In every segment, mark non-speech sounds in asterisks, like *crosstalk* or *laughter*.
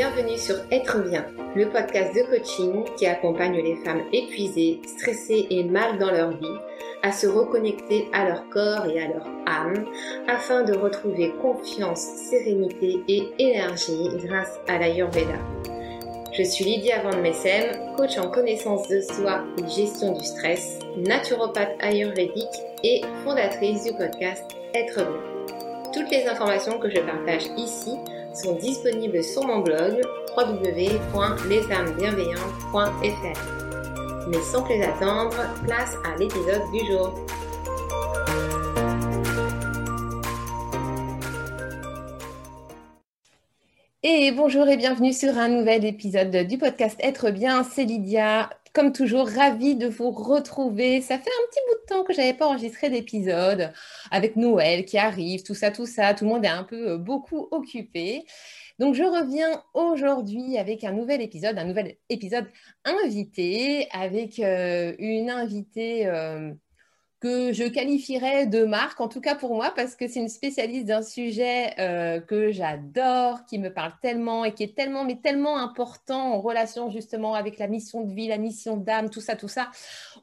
bienvenue sur Être bien, le podcast de coaching qui accompagne les femmes épuisées, stressées et mal dans leur vie à se reconnecter à leur corps et à leur âme afin de retrouver confiance, sérénité et énergie grâce à l'Ayurveda. Je suis Lydia Van Messem, coach en connaissance de soi et gestion du stress, naturopathe ayurvédique et fondatrice du podcast Être bien. Toutes les informations que je partage ici sont disponibles sur mon blog www.lesamesbienveillantes.fr. Mais sans plus attendre, place à l'épisode du jour. Et bonjour et bienvenue sur un nouvel épisode du podcast Être bien, c'est Lydia. Comme toujours, ravie de vous retrouver. Ça fait un petit bout de temps que je n'avais pas enregistré d'épisode avec Noël qui arrive, tout ça, tout ça. Tout le monde est un peu euh, beaucoup occupé. Donc, je reviens aujourd'hui avec un nouvel épisode, un nouvel épisode invité avec euh, une invitée. Euh, que je qualifierais de marque, en tout cas pour moi, parce que c'est une spécialiste d'un sujet euh, que j'adore, qui me parle tellement et qui est tellement, mais tellement important en relation justement avec la mission de vie, la mission d'âme, tout ça, tout ça.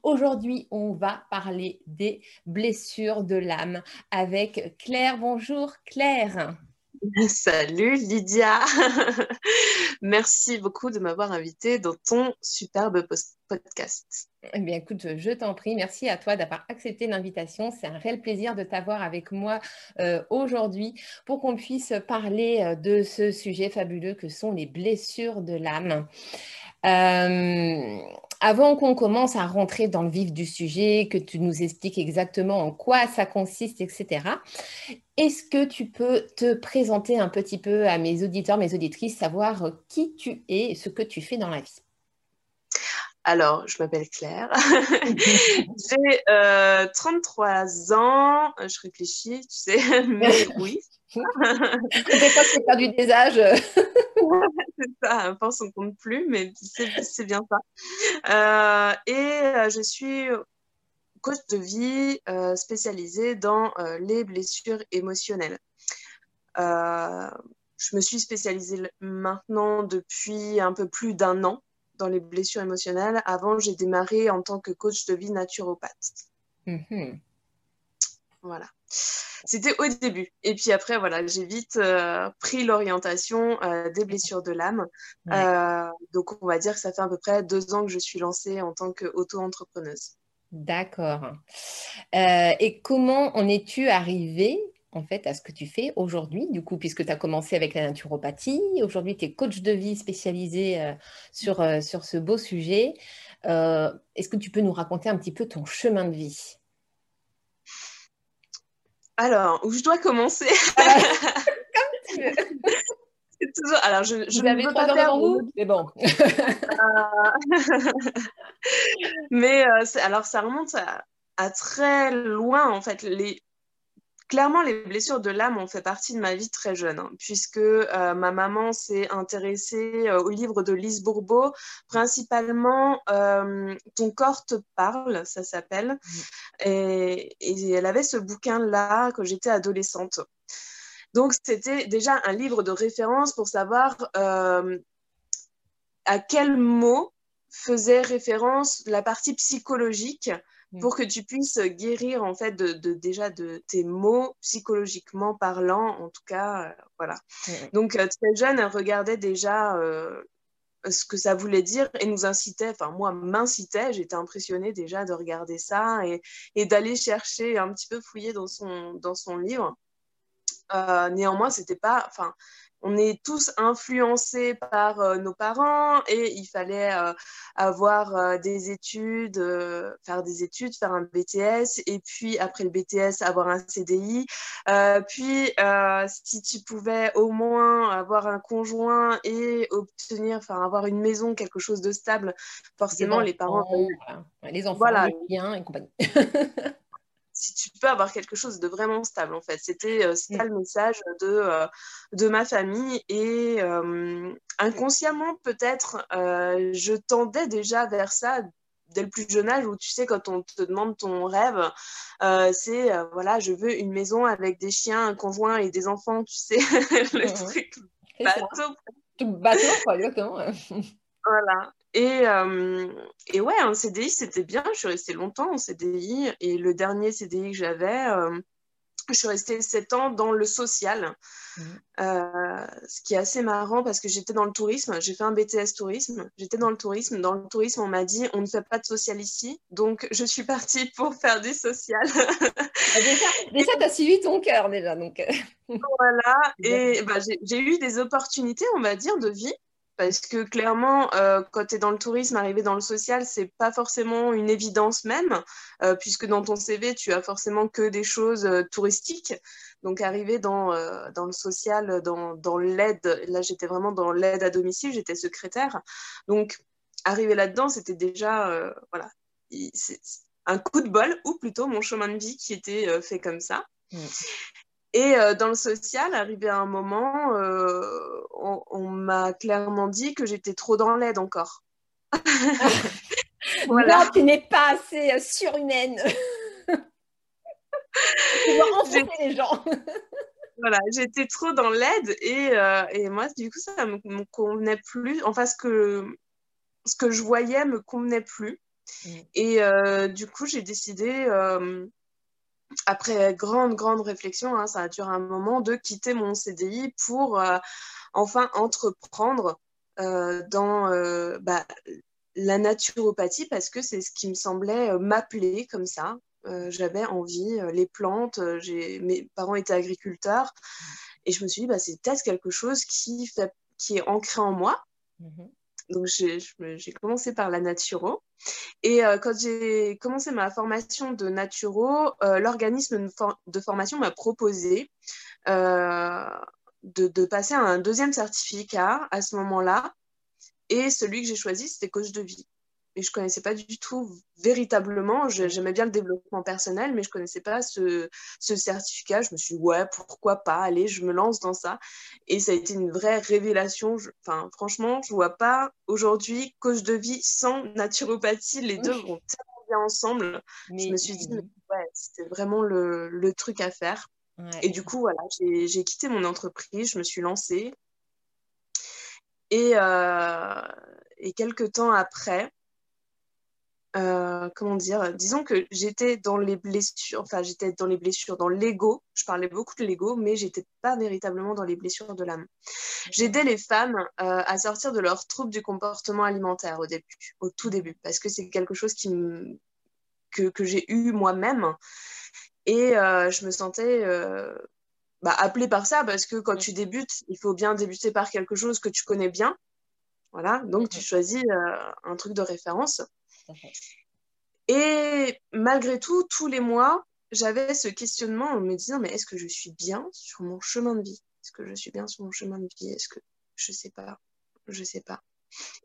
Aujourd'hui, on va parler des blessures de l'âme avec Claire. Bonjour Claire. *laughs* Salut Lydia. *laughs* Merci beaucoup de m'avoir invitée dans ton superbe podcast. Eh bien, écoute, je t'en prie. Merci à toi d'avoir accepté l'invitation. C'est un réel plaisir de t'avoir avec moi euh, aujourd'hui pour qu'on puisse parler euh, de ce sujet fabuleux que sont les blessures de l'âme. Euh, avant qu'on commence à rentrer dans le vif du sujet, que tu nous expliques exactement en quoi ça consiste, etc., est-ce que tu peux te présenter un petit peu à mes auditeurs, mes auditrices, savoir qui tu es et ce que tu fais dans la vie? Alors, je m'appelle Claire. *laughs* J'ai 33 euh, ans. Je réfléchis, tu sais, *laughs* mais oui. Des fois, c'est perdu des âges. *laughs* c'est ça, pense on compte plus, mais c'est bien ça. Euh, et euh, je suis coach de vie spécialisée dans les blessures émotionnelles. je me suis spécialisée maintenant depuis un peu plus d'un an dans les blessures émotionnelles. Avant, j'ai démarré en tant que coach de vie naturopathe. Mm-hmm. Voilà. C'était au début. Et puis après, voilà, j'ai vite euh, pris l'orientation euh, des blessures de l'âme. Euh, donc, on va dire que ça fait à peu près deux ans que je suis lancée en tant qu'auto-entrepreneuse. D'accord. et comment en es-tu arrivée en fait à ce que tu fais aujourd'hui, du coup, puisque tu as commencé avec la naturopathie. Aujourd'hui, tu es coach de vie spécialisé euh, sur, euh, sur ce beau sujet. Euh, est-ce que tu peux nous raconter un petit peu ton chemin de vie? Alors, où je dois commencer ah bah, Comme tu veux. Toujours... Alors, je, je vous avez trois ans vous, *laughs* mais bon. mais alors, ça remonte à, à, très loin, en fait. Les, clairement, les blessures de l'âme ont fait partie de ma vie très jeune, hein, puisque euh, ma maman s'est intéressée euh, au livre de Lise Bourbeau, principalement euh, Ton corps te parle, ça s'appelle. Mm. Et, et, elle avait ce bouquin-là quand j'étais adolescente. Donc, c'était déjà un livre de référence pour savoir à quel mot faisait référence la partie psychologique Mm. pour que tu puisses guérir en fait de, déjà de tes mots psychologiquement parlant, en tout cas, euh, voilà. Mm, mm. Donc euh, très jeune, elle regardait déjà euh, ce que ça voulait dire et nous incitait, enfin moi m'incitait, j'étais impressionnée déjà de regarder ça et, et d'aller chercher un petit peu fouiller dans son, dans son livre. néanmoins, c'était pas, enfin, on est tous influencés par euh, nos parents et il fallait euh, avoir euh, des études, faire des études, faire un BTS et puis après le BTS avoir un CDI. puis si tu pouvais au moins avoir un conjoint et obtenir, enfin avoir une maison, quelque chose de stable, forcément les, parents, les enfants, voilà. les biens et compagnie. *laughs* si tu peux avoir quelque chose de vraiment stable en fait. C'était euh, ça le message de, euh, de ma famille et euh, inconsciemment peut-être je tendais déjà vers ça dès le plus jeune âge où tu sais quand on te demande ton rêve c'est voilà je veux une maison avec des chiens un conjoint et des enfants tu sais *laughs* le truc bateau Tout bateau, quoi, exactement. voilà. Et, et ouais, un CDI, c'était bien. Je suis restée longtemps en CDI. Et le dernier CDI que j'avais, je suis restée sept ans dans le social, mmh. euh, ce qui est assez marrant parce que j'étais dans le tourisme, j'ai fait un BTS tourisme, j'étais dans le tourisme, dans le tourisme on m'a dit on ne fait pas de social ici, donc je suis partie *laughs* pour faire du social. Ah, déjà, tu as suivi ton cœur déjà. Donc... Euh. voilà, *laughs* et bah, j'ai eu des opportunités, on va dire, de vie parce que clairement, euh, quand tu es dans le tourisme, arriver dans le social, c'est pas forcément une évidence même, euh, puisque dans ton CV, tu as forcément que des choses euh, touristiques. Donc, arriver dans, dans le social, dans, dans l'aide, là, j'étais vraiment dans l'aide à domicile, j'étais secrétaire. Donc, arriver là-dedans, c'était déjà voilà, un coup de bol, ou plutôt mon chemin de vie qui était fait comme ça. Mmh. Et euh, dans le social, arrivé à un moment, euh, on, m'a clairement dit que j'étais trop dans l'aide encore. *laughs* voilà. Non, tu n'es pas assez euh, surhumaine. *laughs* tu dois enfoncer les gens. *laughs* voilà, j'étais trop dans l'aide et, et, moi, du coup, ça ne me, convenait plus. Enfin, ce que, ce que je voyais me convenait plus. Mm. Et du coup, j'ai décidé après grande, grande réflexion, hein, ça a duré un moment, de quitter mon CDI pour euh, enfin entreprendre euh, dans euh, bah, la naturopathie parce que c'est ce qui me semblait m'appeler comme ça. J'avais envie, les plantes, mes parents étaient agriculteurs et je me suis dit, bah, c'est peut-être quelque chose qui, fait, qui est ancré en moi. Mmh donc, j'ai commencé par la naturo. Et euh, quand j'ai commencé ma formation de naturo, euh, l'organisme de formation m'a proposé euh, de, de, passer un deuxième certificat à ce moment-là. Et celui que j'ai choisi, c'était coach de vie et je connaissais pas du tout véritablement. J'aimais bien le développement personnel, mais je connaissais pas ce, certificat. Je me suis dit, ouais, pourquoi pas, allez, je me lance dans ça. Et ça a été une vraie révélation. enfin, franchement, je vois pas aujourd'hui coach de vie sans naturopathie. Les deux vont tellement bien ensemble. je me suis dit, ouais, c'était vraiment le, truc à faire. Et du coup, voilà, j'ai quitté mon entreprise, je me suis lancée. Et, euh, et quelques temps après, euh, comment dire, disons que j'étais dans les blessures, enfin j'étais dans les blessures, dans l'ego, je parlais beaucoup de l'ego, mais j'étais pas véritablement dans les blessures de l'âme. J'aidais les femmes euh, à sortir de leurs troubles du comportement alimentaire au début, au tout début, parce que c'est quelque chose qui que, que j'ai eu moi-même et euh, je me sentais bah, appelée par ça parce que quand tu débutes, il faut bien débuter par quelque chose que tu connais bien. Voilà, donc tu choisis un truc de référence. Et malgré tout, tous les mois, j'avais ce questionnement en me disant, mais est-ce que je suis bien sur mon chemin de vie? Est-ce que je suis bien sur mon chemin de vie? Est-ce que je sais pas? Je sais pas.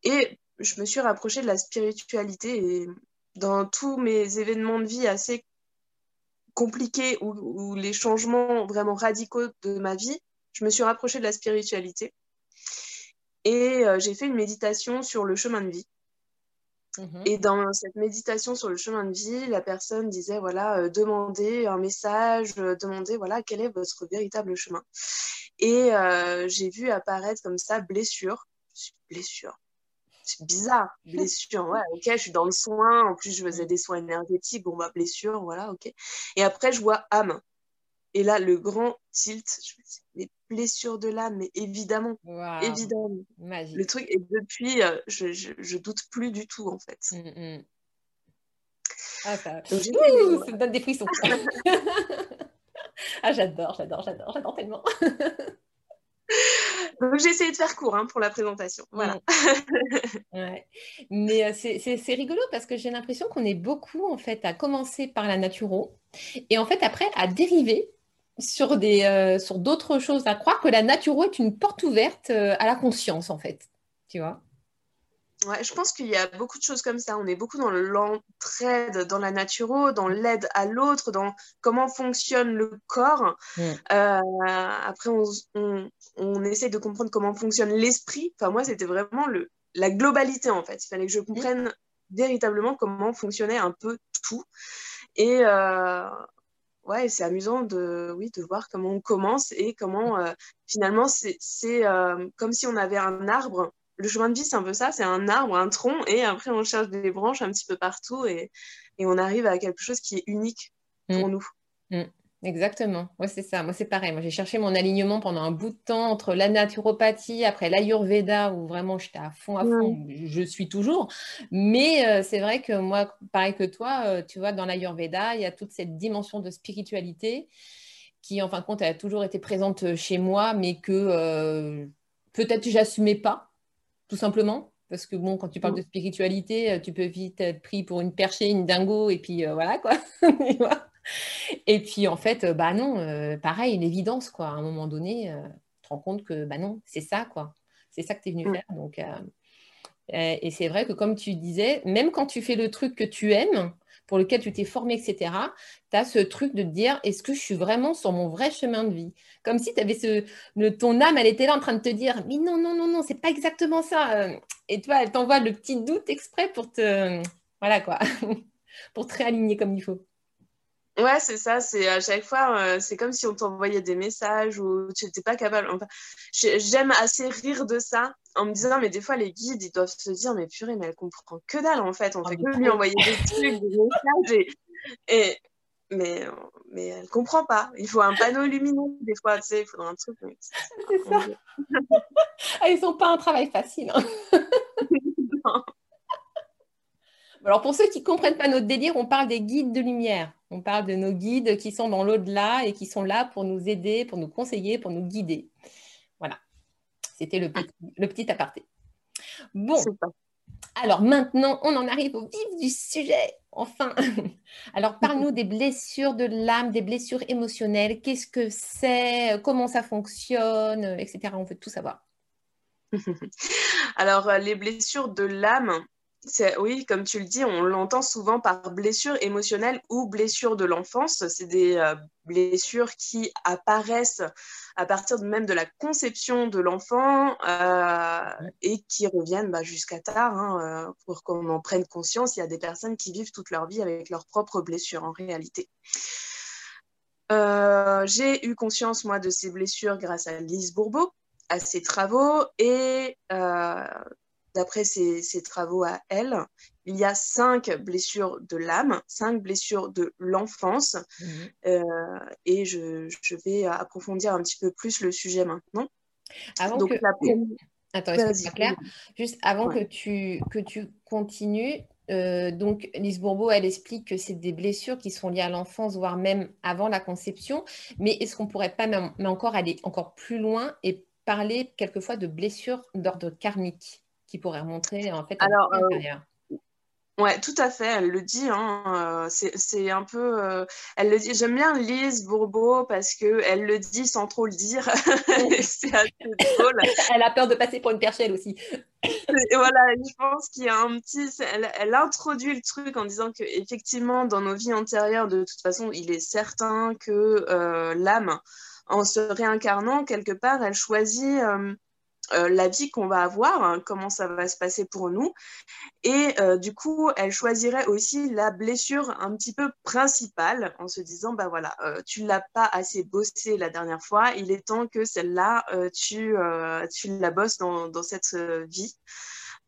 Et je me suis rapprochée de la spiritualité et dans tous mes événements de vie assez compliqués ou, les changements vraiment radicaux de ma vie, je me suis rapprochée de la spiritualité. Et euh, j'ai fait une méditation sur le chemin de vie. Mhm. Et dans cette méditation sur le chemin de vie, la personne disait voilà, euh, demandez un message, euh, demandez voilà, quel est votre véritable chemin. Et euh, j'ai vu apparaître comme ça blessure. Blessure. C'est bizarre, *laughs* blessure. Ouais, ok, je suis dans le soin. En plus, je faisais des soins énergétiques. Bon, bah, blessure, voilà, ok. Et après, je vois âme. Et là, le grand tilt, je me dis, les blessures de l'âme, mais évidemment, évidemment. Le truc, et depuis, euh, je, je, doute plus du tout, en fait. Mm, mm. Ah, ça... ça me donne des frissons. *laughs* ah, j'adore, j'adore, j'adore, j'adore tellement. *laughs* Donc j'ai essayé de faire court hein, pour la présentation. Voilà. *laughs* ouais. Mais euh, c'est rigolo parce que j'ai l'impression qu'on est beaucoup en fait à commencer par la naturo et en fait après à dériver sur des euh, sur d'autres choses, à croire que la naturo est une porte ouverte euh, à la conscience, en fait. Tu vois? Ouais, je pense qu'il y a beaucoup de choses comme ça. On est beaucoup dans l'entraide, dans la naturo, dans l'aide à l'autre, dans comment fonctionne le corps. Euh, après, on, on, on, essaie de comprendre comment fonctionne l'esprit. Enfin, moi, c'était vraiment le, la globalité, en fait. Il fallait que je comprenne véritablement comment fonctionnait un peu tout. Et, ouais, c'est amusant de, oui, de voir comment on commence et comment finalement c'est comme si on avait un arbre. Le chemin de vie, c'est un peu ça, c'est un arbre, un tronc, et après on cherche des branches un petit peu partout et, et on arrive à quelque chose qui est unique pour mm. nous. Mm. Exactement, ouais, c'est ça. Moi, c'est pareil. Moi, j'ai cherché mon alignement pendant un bout de temps entre la naturopathie, après l'ayurveda, où vraiment j'étais à fond, à fond. Je suis toujours. Mais euh, c'est vrai que moi, pareil que toi, euh, tu vois, dans l'ayurveda, il y a toute cette dimension de spiritualité qui, en fin de compte, a toujours été présente chez moi, mais que euh, peut-être j'assumais pas, tout simplement. Parce que bon, quand tu parles de spiritualité, tu peux vite être pris pour une perchée, une dingo, et puis voilà quoi. *laughs* Et puis en fait, bah non, euh, pareil, une évidence quoi. À un moment donné, euh, tu te rends compte que bah non, c'est ça quoi. C'est ça que tu es venu mm. faire. Donc, euh, et c'est vrai que comme tu disais, même quand tu fais le truc que tu aimes, pour lequel tu t'es formé, etc., tu as ce truc de te dire est-ce que je suis vraiment sur mon vrai chemin de vie? Comme si tu avais ce, ton âme, elle était là en train de te dire mais non, non, non, non, c'est pas exactement ça. Et toi, elle t'envoie le petit doute exprès pour te. Voilà quoi. *laughs* pour te réaligner comme il faut. Ouais, c'est ça. C'est à chaque fois, euh, c'est comme si on t'envoyait des messages ou tu n'étais pas capable. Enfin, j'aime assez rire de ça en me disant, mais des fois, les guides, ils doivent se dire, mais purée, mais elle comprend que dalle en fait. On oh, fait que lui envoyer des *laughs* trucs, des messages et, mais, mais elle comprend pas. Il faut un panneau lumineux des fois, tu sais, il faudra un truc. C'est ça. *laughs* ah, ils n'ont pas un travail facile. Hein. *laughs* Alors pour ceux qui ne comprennent pas notre délire, on parle des guides de lumière. On parle de nos guides qui sont dans l'au-delà et qui sont là pour nous aider, pour nous conseiller, pour nous guider. Voilà. C'était le petit, le petit aparté. Bon. Alors maintenant, on en arrive au vif du sujet. Enfin. *laughs* Alors parle-nous des blessures de l'âme, des blessures émotionnelles. Qu'est-ce que c'est? Comment ça fonctionne? Etc. On veut tout savoir. *laughs* Alors, euh, les blessures de l'âme, oui, comme tu le dis, on l'entend souvent par blessure émotionnelle ou blessure de l'enfance. C'est des euh, blessures qui apparaissent à partir même de la conception de l'enfant euh, et qui reviennent bah, jusqu'à tard hein, euh, pour qu'on en prenne conscience. Il y a des personnes qui vivent toute leur vie avec leurs propres blessures en réalité. J'ai eu conscience, moi, de ces blessures grâce à Lise Bourbeau, à ses travaux et d'après ses, travaux à elle, il y a cinq blessures de l'âme, cinq blessures de l'enfance. Mhm. Euh, et je, vais approfondir un petit peu plus le sujet maintenant. Avant que... Attends, est-ce que clair? Juste avant que, tu, que tu continues, euh, donc Lise Bourbeau, elle explique que c'est des blessures qui sont liées à l'enfance, voire même avant la conception. Mais est-ce qu'on pourrait pas même, mais encore aller encore plus loin et parler quelquefois de blessures d'ordre karmique? Qui pourrait remontrer en fait Alors, euh, Ouais, tout à fait, elle le dit. Hein, euh, c'est un peu. Euh, elle le dit. J'aime bien Lise Bourbeau parce qu'elle le dit sans trop le dire. *laughs* c'est assez drôle. *laughs* Elle a peur de passer pour une perchelle aussi. Et voilà, je pense qu'il y a un petit. Elle, elle, introduit le truc en disant qu'effectivement, dans nos vies antérieures, de toute façon, il est certain que l'âme, en se réincarnant quelque part, elle choisit euh, la vie qu'on va avoir, hein, comment ça va se passer pour nous. Et euh, du coup, elle choisirait aussi la blessure un petit peu principale en se disant, bah voilà, euh, tu l'as pas assez bossé la dernière fois, il est temps que celle-là, tu, tu la bosses dans, cette vie.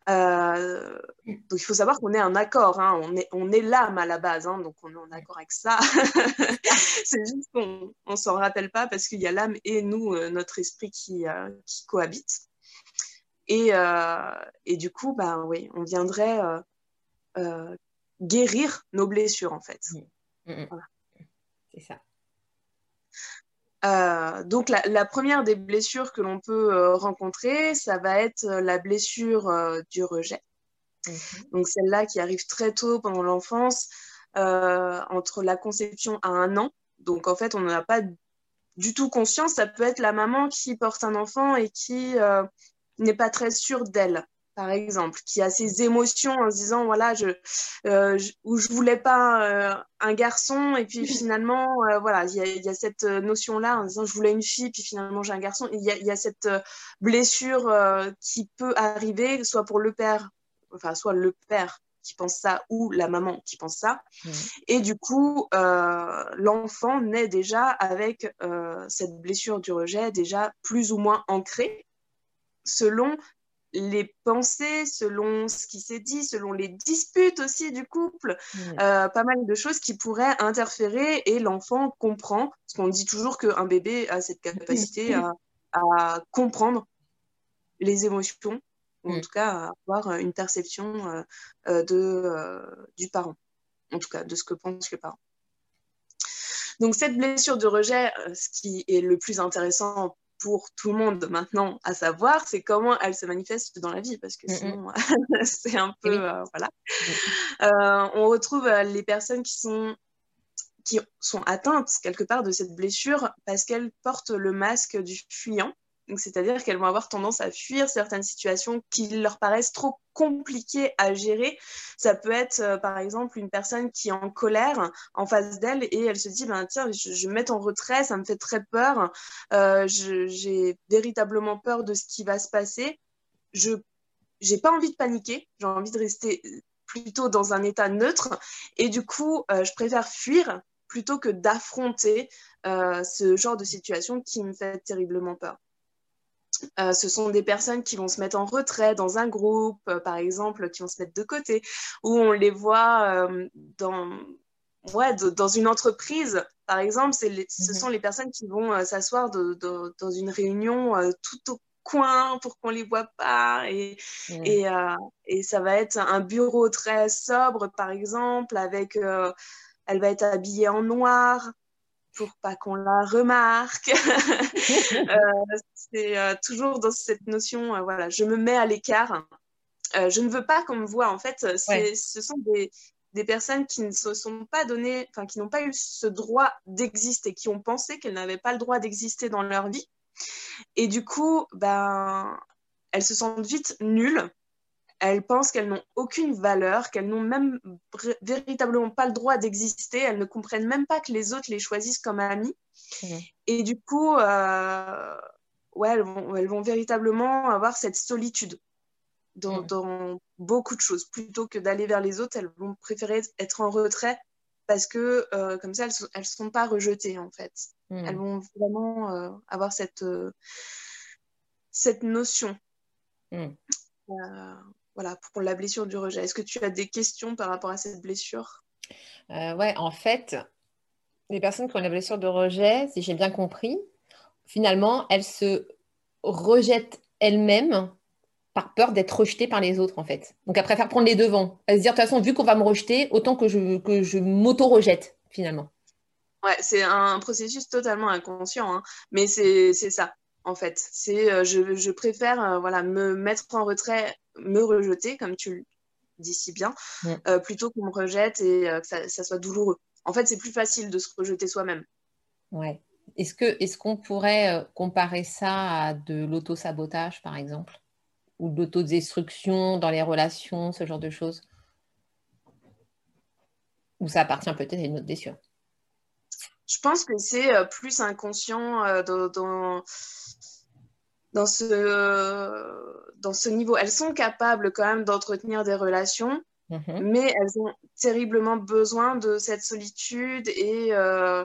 donc il faut savoir qu'on est en accord, hein. on est, on est l'âme à la base, hein, donc on est en accord avec ça. *laughs* c'est juste qu'on ne s'en rappelle pas parce qu'il y a l'âme et nous, notre esprit qui, qui cohabitent. Euh, et, du coup, bah, oui, on viendrait euh, euh, guérir nos blessures, en fait. Mmh. Mmh, mmh. C'est ça. donc la, première des blessures que l'on peut rencontrer, ça va être la blessure du rejet. Donc celle-là qui arrive très tôt pendant l'enfance, entre la conception à un an. Donc en fait, on n'en a pas du tout conscience. Ça peut être la maman qui porte un enfant et qui n'est pas très sûre d'elle, par exemple, qui a ses émotions en se disant voilà, je, euh, je ou je voulais pas euh, un garçon et puis finalement euh, voilà, il y, a cette notion là en disant je voulais une fille puis finalement j'ai un garçon. Il y, a, cette blessure qui peut arriver soit pour le père, enfin soit le père qui pense ça ou la maman qui pense ça. Et du coup, euh, l'enfant naît déjà avec euh, cette blessure du rejet déjà plus ou moins ancrée selon les pensées, selon ce qui s'est dit, selon les disputes aussi du couple, euh, pas mal de choses qui pourraient interférer et l'enfant comprend, parce qu'on dit toujours qu'un bébé a cette capacité à, comprendre les émotions, ou en mm. tout cas à avoir une perception euh, euh, de, du parent, en tout cas de ce que pense le parent. Donc cette blessure de rejet, ce qui est le plus intéressant pour tout le monde maintenant à savoir, c'est comment elle se manifeste dans la vie, parce que sinon, *laughs* c'est un peu... Euh, voilà. Euh, on retrouve euh, les personnes qui sont qui sont atteintes quelque part de cette blessure parce qu'elles portent le masque du fuyant c'est-à-dire qu'elles vont avoir tendance à fuir certaines situations qui leur paraissent trop compliquées à gérer. Ça peut être, euh, par exemple, une personne qui est en colère en face d'elle et elle se dit, ben, tiens, je, me mets en retrait, ça me fait très peur, euh, j'ai véritablement peur de ce qui va se passer. Je n'ai pas envie de paniquer, j'ai envie de rester plutôt dans un état neutre et du coup, euh, je préfère fuir plutôt que d'affronter ce genre de situation qui me fait terriblement peur. Euh, ce sont des personnes qui vont se mettre en retrait dans un groupe, euh, par exemple, qui vont se mettre de côté, ou on les voit euh, dans, ouais, dans une entreprise, par exemple, ce mhm. sont les personnes qui vont s'asseoir dans une réunion tout au coin pour qu'on les voit pas et, et, et, ça va être un bureau très sobre par exemple avec elle va être habillée en noir pour pas qu'on la remarque. *laughs* Euh, c'est euh, toujours dans cette notion, euh, voilà, je me mets à l'écart. je ne veux pas qu'on me voit. En fait, ce sont des, des, personnes qui ne se sont pas données, enfin, qui n'ont pas eu ce droit d'exister, qui ont pensé qu'elles n'avaient pas le droit d'exister dans leur vie. Et du coup, ben, elles se sentent vite nulles elles pensent qu'elles n'ont aucune valeur, qu'elles n'ont même véritablement pas le droit d'exister, elles ne comprennent même pas que les autres les choisissent comme amis. Et du coup, euh, ouais, elles vont, véritablement avoir cette solitude dans, beaucoup de choses. Plutôt que d'aller vers les autres, elles vont préférer être en retrait parce que euh, comme ça, elles ne sont pas rejetées en fait. Elles vont vraiment euh, avoir cette, cette notion voilà, pour la blessure du rejet. Est-ce que tu as des questions par rapport à cette blessure? Euh, Ouais, en fait, les personnes qui ont la blessure de rejet, si j'ai bien compris, finalement, elles se rejettent elles-mêmes par peur d'être rejetées par les autres, en fait. Donc, elles préfèrent prendre les devants. Elles se dire, de toute façon, vu qu'on va me rejeter, autant que je, que je m'auto-rejette, finalement. Ouais, c'est un processus totalement inconscient, hein. mais c'est ça en fait. C'est euh, je, je, préfère euh, voilà me mettre en retrait me rejeter, comme tu le dis si bien, euh, plutôt qu'on me rejette et euh, que ça, soit douloureux. En fait, c'est plus facile de se rejeter soi-même. Ouais. Est-ce que est-ce qu'on pourrait euh, comparer ça à de l'auto-sabotage, par exemple, ou de l'autodestruction dans les relations, ce genre de choses? Ou ça appartient peut-être à une autre blessure? Je pense que c'est plus inconscient dans dans ce, dans ce niveau. Elles sont capables quand même d'entretenir des relations, mhm. mais elles ont terriblement besoin de cette solitude et euh,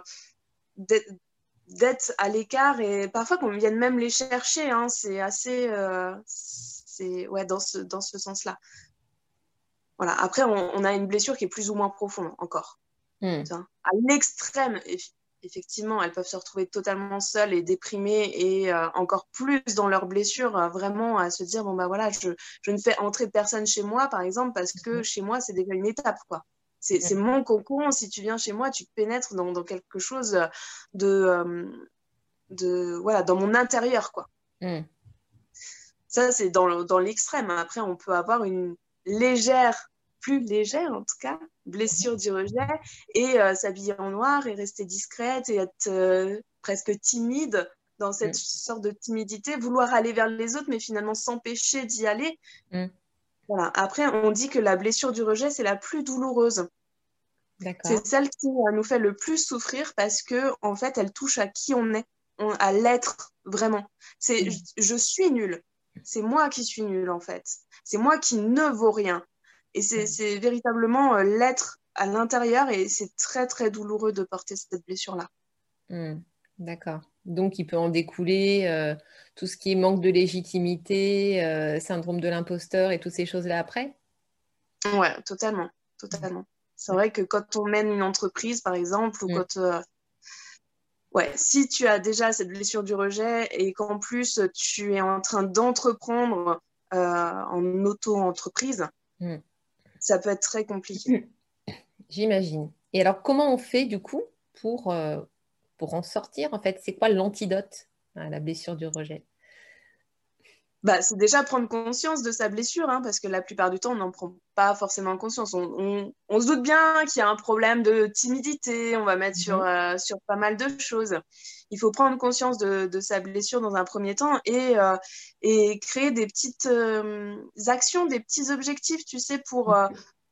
d'être à l'écart et parfois qu'on vienne même les chercher. Hein, c'est assez. Euh, c'est ouais, dans ce, dans ce sens-là. Voilà. Après, on, a une blessure qui est plus ou moins profonde encore. Hmm. À l'extrême, effectivement, elles peuvent se retrouver totalement seules et déprimées et euh, encore plus dans leurs blessures, euh, vraiment à se dire bon bah voilà, je, ne fais entrer personne chez moi, par exemple, parce que mhm. chez moi c'est déjà une étape quoi. C'est mon cocon. Si tu viens chez moi, tu pénètres dans, quelque chose de, euh, de voilà dans mon intérieur quoi. Mhm. Ça c'est dans l'extrême. Après, on peut avoir une légère plus légère en tout cas, blessure du rejet, et euh, s'habiller en noir et rester discrète et être euh, presque timide dans cette mm. sorte de timidité, vouloir aller vers les autres, mais finalement s'empêcher d'y aller. Mm. Voilà. Après, on dit que la blessure du rejet, c'est la plus douloureuse. C'est celle qui euh, nous fait le plus souffrir parce que en fait, elle touche à qui on est, à l'être vraiment. C'est mm. je, je suis nulle. C'est moi qui suis nulle en fait. C'est moi qui ne vaux rien Et c'est véritablement l'être à l'intérieur et c'est très très douloureux de porter cette blessure-là. Hmm. D'accord. Donc il peut en découler tout ce qui est manque de légitimité, syndrome de l'imposteur et toutes ces choses-là après? Ouais, totalement, totalement. C'est vrai que quand on mène une entreprise, par exemple, ou mm. quand ouais, si tu as déjà cette blessure du rejet et qu'en plus tu es en train d'entreprendre en auto-entreprise. Ça peut être très compliqué. J'imagine. Et alors, comment on fait du coup pour, pour en sortir En fait, c'est quoi l'antidote à la blessure du rejet? Bah, c'est déjà prendre conscience de sa blessure, hein, parce que la plupart du temps, on n'en prend pas forcément conscience. On, se doute bien qu'il y a un problème de timidité, on va mettre sur, mhm. euh, sur pas mal de choses. Il faut prendre conscience de, sa blessure dans un premier temps et, euh, et créer des petites euh, actions, des petits objectifs, tu sais, pour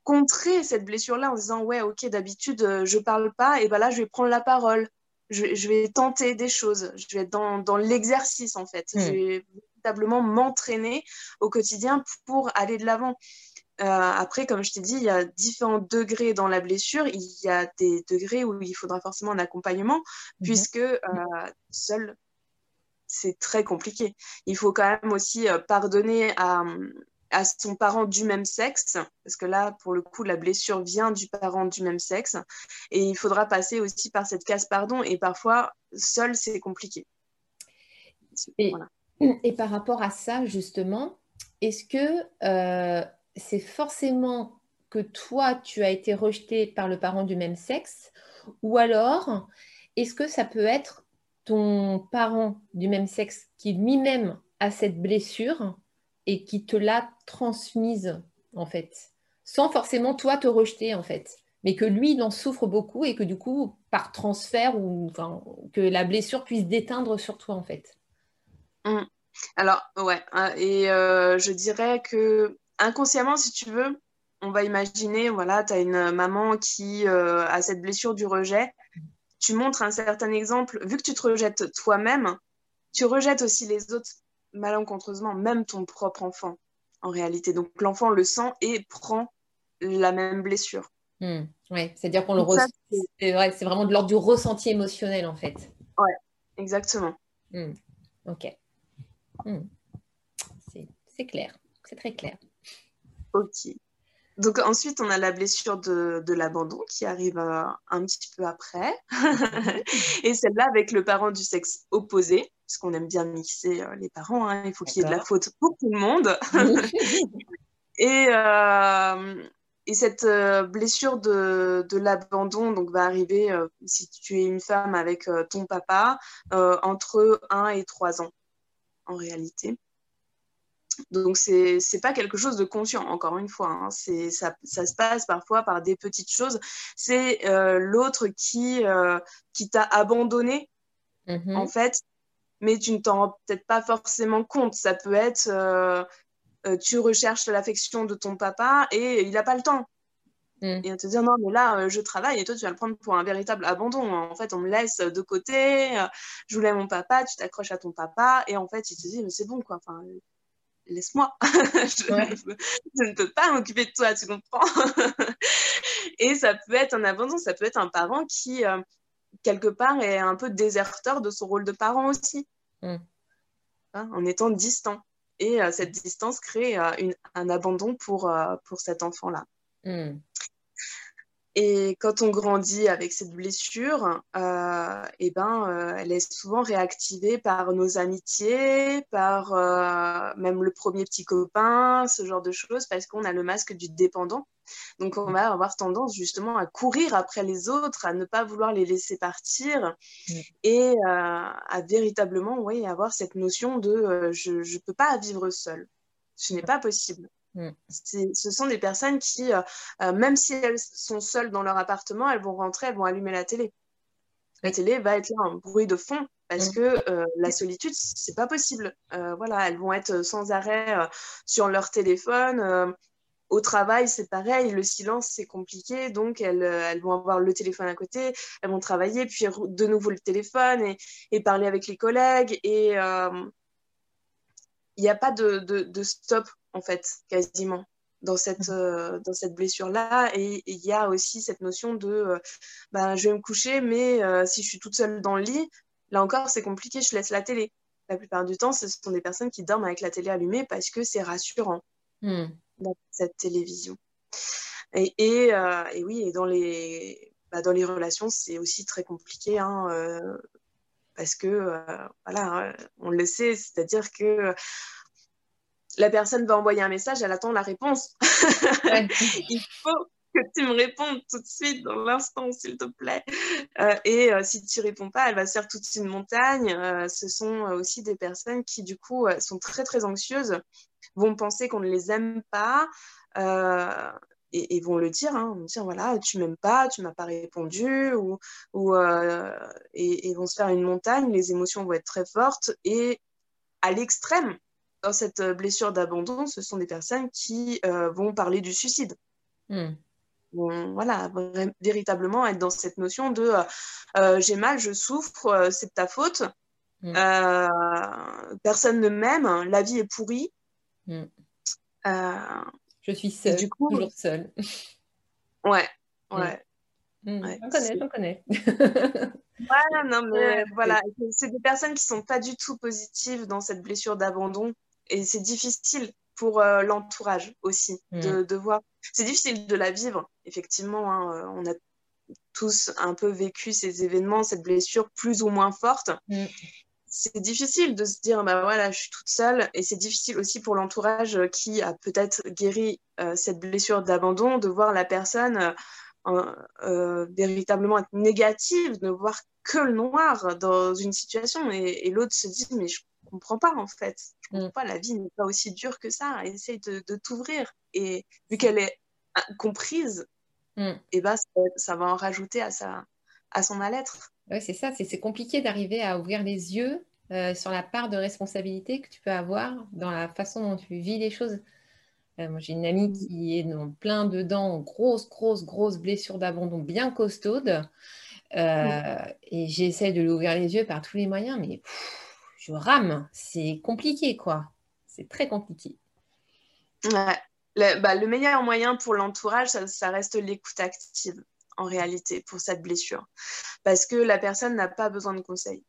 contrer cette blessure-là en disant, ouais, ok, d'habitude, je parle pas, et ben là, je vais prendre la parole. Je, vais tenter des choses. Je vais être dans, dans l'exercice, en fait. Je hmm. M'entraîner au quotidien pour aller de l'avant. Euh, après, comme je t'ai dit, il y a différents degrés dans la blessure. Il y a des degrés où il faudra forcément un accompagnement, mhm. puisque euh, seul, c'est très compliqué. Il faut quand même aussi euh, pardonner à, à, son parent du même sexe, parce que là, pour le coup, la blessure vient du parent du même sexe. Et il faudra passer aussi par cette case pardon. Et parfois, seul, c'est compliqué. Et, voilà. Et par rapport à ça, justement, est-ce que euh, c'est forcément que toi, tu as été rejeté par le parent du même sexe? Ou alors, est-ce que ça peut être ton parent du même sexe qui lui-même a cette blessure et qui te l'a transmise, en fait, sans forcément toi te rejeter, en fait mais que lui, il en souffre beaucoup et que du coup, par transfert, ou que la blessure puisse déteindre sur toi, en fait. Mm. Alors, ouais. Hein, et euh, je dirais que inconsciemment, si tu veux, on va imaginer, voilà, tu as une maman qui euh, a cette blessure du rejet. Tu montres un certain exemple. Vu que tu te rejettes toi-même, tu rejettes aussi les autres malencontreusement, même ton propre enfant, en réalité. Donc, l'enfant le sent et prend la même blessure. Hmm. oui, c'est-à-dire qu'on le ressent. C'est vraiment de l'ordre du ressenti émotionnel, en fait. Ouais, exactement. Hmm. Ok. Hmm. C'est clair, c'est très clair. Ok. Donc ensuite, on a la blessure de, l'abandon qui arrive euh, un petit peu après. *laughs* et celle-là avec le parent du sexe opposé, parce qu'on aime bien mixer euh, les parents, hein. il faut qu'il y ait de la faute pour tout le monde. *laughs* et, euh, et cette blessure de, de l'abandon donc, va arriver, si tu es une femme avec ton papa, entre 1 et 3 ans en réalité. Donc, c'est n'est pas quelque chose de conscient, encore une fois. Hein. Ça, ça, se passe parfois par des petites choses. C'est euh, l'autre qui, euh, qui t'a abandonné, mm-hmm. en fait, mais tu ne t'en rends peut-être pas forcément compte. Ça peut être, euh, tu recherches l'affection de ton papa et il n'a pas le temps. Mm. Et on te dire non, mais là, euh, je travaille et toi, tu vas le prendre pour un véritable abandon. En fait, on me laisse de côté, euh, je voulais mon papa, tu t'accroches à ton papa et en fait, il te dit, mais c'est bon, quoi. Enfin, laisse-moi. *laughs* je, ne peux pas m'occuper de toi, tu comprends *laughs* Et ça peut être un abandon, ça peut être un parent qui, euh, quelque part, est un peu déserteur de son rôle de parent aussi, mm. hein, en étant distant. Et cette distance crée une, un abandon pour, pour cet enfant-là. Mm. Et quand on grandit avec cette blessure, euh, eh ben, euh, elle est souvent réactivée par nos amitiés, par euh, même le premier petit copain, ce genre de choses, parce qu'on a le masque du dépendant. Donc, on va avoir tendance justement à courir après les autres, à ne pas vouloir les laisser partir et à véritablement oui, avoir cette notion de je ne peux pas vivre seul. Ce n'est pas possible. Mm. Ce sont des personnes qui, euh, euh, même si elles sont seules dans leur appartement, elles vont rentrer, elles vont allumer la télé. La télé va être là en bruit de fond parce mm. que euh, la solitude, c'est pas possible. voilà, elles vont être sans arrêt sur leur téléphone. au travail, c'est pareil, le silence, c'est compliqué, donc elles, elles, vont avoir le téléphone à côté, elles vont travailler, puis de nouveau le téléphone et, et parler avec les collègues. Et il n'y a pas de, de, de, stop en fait, quasiment. dans cette, mmh. dans cette blessure-là. Et il y a aussi cette notion de ben, je vais me coucher, mais si je suis toute seule dans le lit, là encore, c'est compliqué, je laisse la télé. La plupart du temps, ce sont des personnes qui dorment avec la télé allumée parce que c'est rassurant mmh. dans cette télévision. Et, et, et, oui, et dans les, bah, dans les relations, c'est aussi très compliqué. Hein, parce que, voilà, on le sait, c'est-à-dire que la personne va envoyer un message, elle attend la réponse. *laughs* Il faut que tu me répondes tout de suite, dans l'instant, s'il te plaît. Euh, et euh, si tu réponds pas, elle va se faire toute une montagne. Euh, ce sont aussi des personnes qui, du coup, sont très, très anxieuses, vont penser qu'on ne les aime pas. Et, vont le dire, hein, vont dire voilà, tu m'aimes pas, tu m'as pas répondu, ou, ou et, et vont se faire une montagne, les émotions vont être très fortes, et à l'extrême, dans cette euh, blessure d'abandon, ce sont des personnes qui euh, vont parler du suicide. Hmm. voilà, véritablement être dans cette notion de euh, j'ai mal, je souffre, c'est de ta faute, hmm. personne ne m'aime, la vie est pourrie. Hmm. je suis seule, du coup, toujours seule. *laughs* Ouais, ouais. J'en connais, j'en connais. ouais, non, mais *laughs* voilà, c'est des personnes qui sont pas du tout positives dans cette blessure d'abandon et c'est difficile pour euh, l'entourage aussi mm. de, voir. C'est difficile de la vivre, effectivement. Hein, euh, on a tous un peu vécu ces événements, cette blessure plus ou moins forte. Mm. C'est difficile de se dire, bah voilà, je suis toute seule. Et c'est difficile aussi pour l'entourage qui a peut-être guéri euh, cette blessure d'abandon, de voir la personne véritablement être négative, de voir que le noir dans une situation. Et, et l'autre se dit, mais je comprends pas en fait. Je comprends mm. pas, la vie n'est pas aussi dure que ça. Essaye de, de t'ouvrir. Et vu qu'elle est comprise, mm. et eh ben, ça, va en rajouter à, sa, à son mal-être. Oui, c'est ça. C'est compliqué d'arriver à ouvrir les yeux euh, sur la part de responsabilité que tu peux avoir dans la façon dont tu vis les choses. Euh, moi, j'ai une amie mm. qui est dans plein dedans, grosse, grosse, grosse blessure d'abandon bien costaude. Euh, et j'essaie de lui ouvrir les yeux par tous les moyens, mais je rame. C'est compliqué, quoi. C'est très compliqué. Bah, le meilleur moyen pour l'entourage, ça, reste l'écoute active, en réalité, pour cette blessure. Parce que la personne n'a pas besoin de conseils.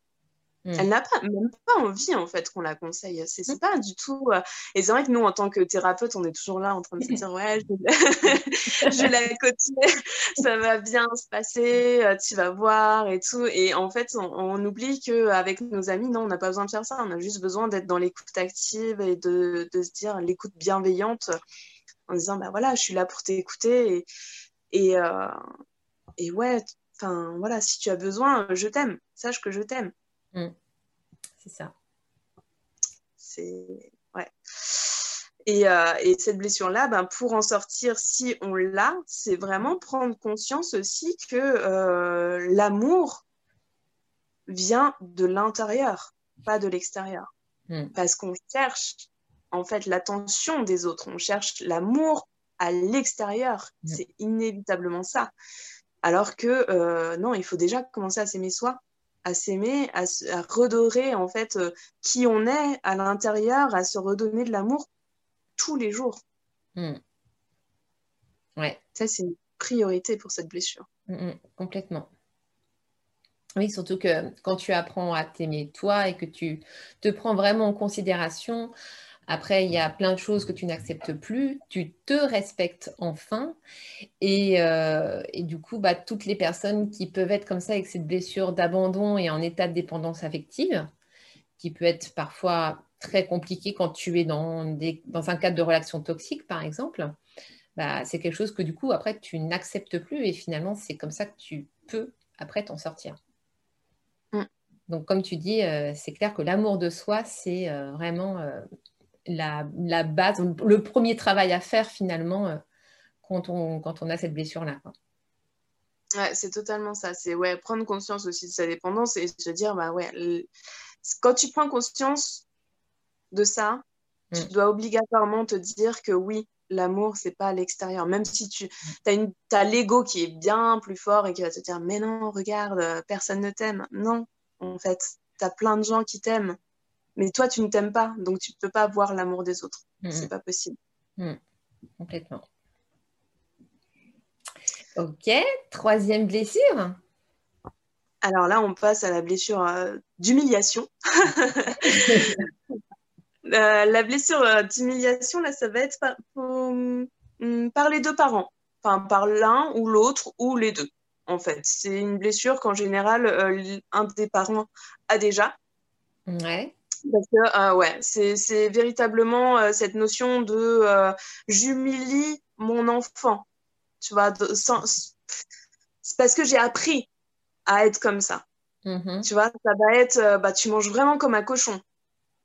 Elle n'a pas, même pas envie en fait qu'on la conseille. C'est mm. pas du tout. Euh, et c'est vrai que nous, en tant que thérapeute, on est toujours là en train de se dire ouais, je, la *laughs* continuer, *laughs* ça va bien se passer, euh, tu vas voir et tout. Et en fait, on, oublie qu'avec nos amis, non, on n'a pas besoin de faire ça. On a juste besoin d'être dans l'écoute active et de, de se dire l'écoute bienveillante en disant bah voilà, je suis là pour t'écouter et, et, euh, et ouais, enfin voilà, si tu as besoin, je t'aime. Sache que je t'aime. Mm. C'est ça. C'est. Ouais. Et, euh, et, cette blessure-là, ben, pour en sortir, si on l'a, c'est vraiment prendre conscience aussi que euh, l'amour vient de l'intérieur, pas de l'extérieur. Mm. Parce qu'on cherche en fait l'attention des autres, on cherche l'amour à l'extérieur. Mm. C'est inévitablement ça. Alors que euh, non, il faut déjà commencer à s'aimer soi à s'aimer, à, redorer en fait euh, qui on est à l'intérieur, à se redonner de l'amour tous les jours. Hmm. Ouais. Ça, c'est une priorité pour cette blessure. Hmm, hmm, complètement. Oui, surtout que quand tu apprends à t'aimer toi et que tu te prends vraiment en considération, après, il y a plein de choses que tu n'acceptes plus, tu te respectes enfin. Et, euh, du coup, bah, toutes les personnes qui peuvent être comme ça avec cette blessure d'abandon et en état de dépendance affective, qui peut être parfois très compliqué quand tu es dans, dans un cadre de relation toxique, par exemple, bah, c'est quelque chose que du coup, après, tu n'acceptes plus et finalement, c'est comme ça que tu peux après t'en sortir. Mm. Donc, comme tu dis, euh, c'est clair que l'amour de soi, c'est euh, vraiment la, base, le premier travail à faire finalement euh, quand, on, quand on a cette blessure-là. Ouais, c'est totalement ça. C'est ouais, prendre conscience aussi de sa dépendance et se dire, bah ouais, quand tu prends conscience de ça, tu mm. dois obligatoirement te dire que oui, l'amour, c'est pas à l'extérieur. Même si tu as, l'ego qui est bien plus fort et qui va te dire, mais non, regarde, personne ne t'aime. Non, en fait, tu as plein de gens qui t'aiment mais toi, tu ne t'aimes pas, donc tu ne peux pas voir l'amour des autres. Ce mm. C'est pas possible. Mm. complètement. Ok, troisième blessure. Alors là, on passe à la blessure euh, d'humiliation. *laughs* la blessure euh, d'humiliation, là, ça va être par, hum, par les deux parents. Enfin, par l'un ou l'autre ou les deux, en fait. C'est une blessure qu'en général, euh, un des parents a déjà. Ouais. Parce que, ouais, c'est véritablement cette notion de j'humilie mon enfant. Tu vois, c'est parce que j'ai appris à être comme ça. Mm-hmm. Tu vois, ça va être, euh, bah, tu manges vraiment comme un cochon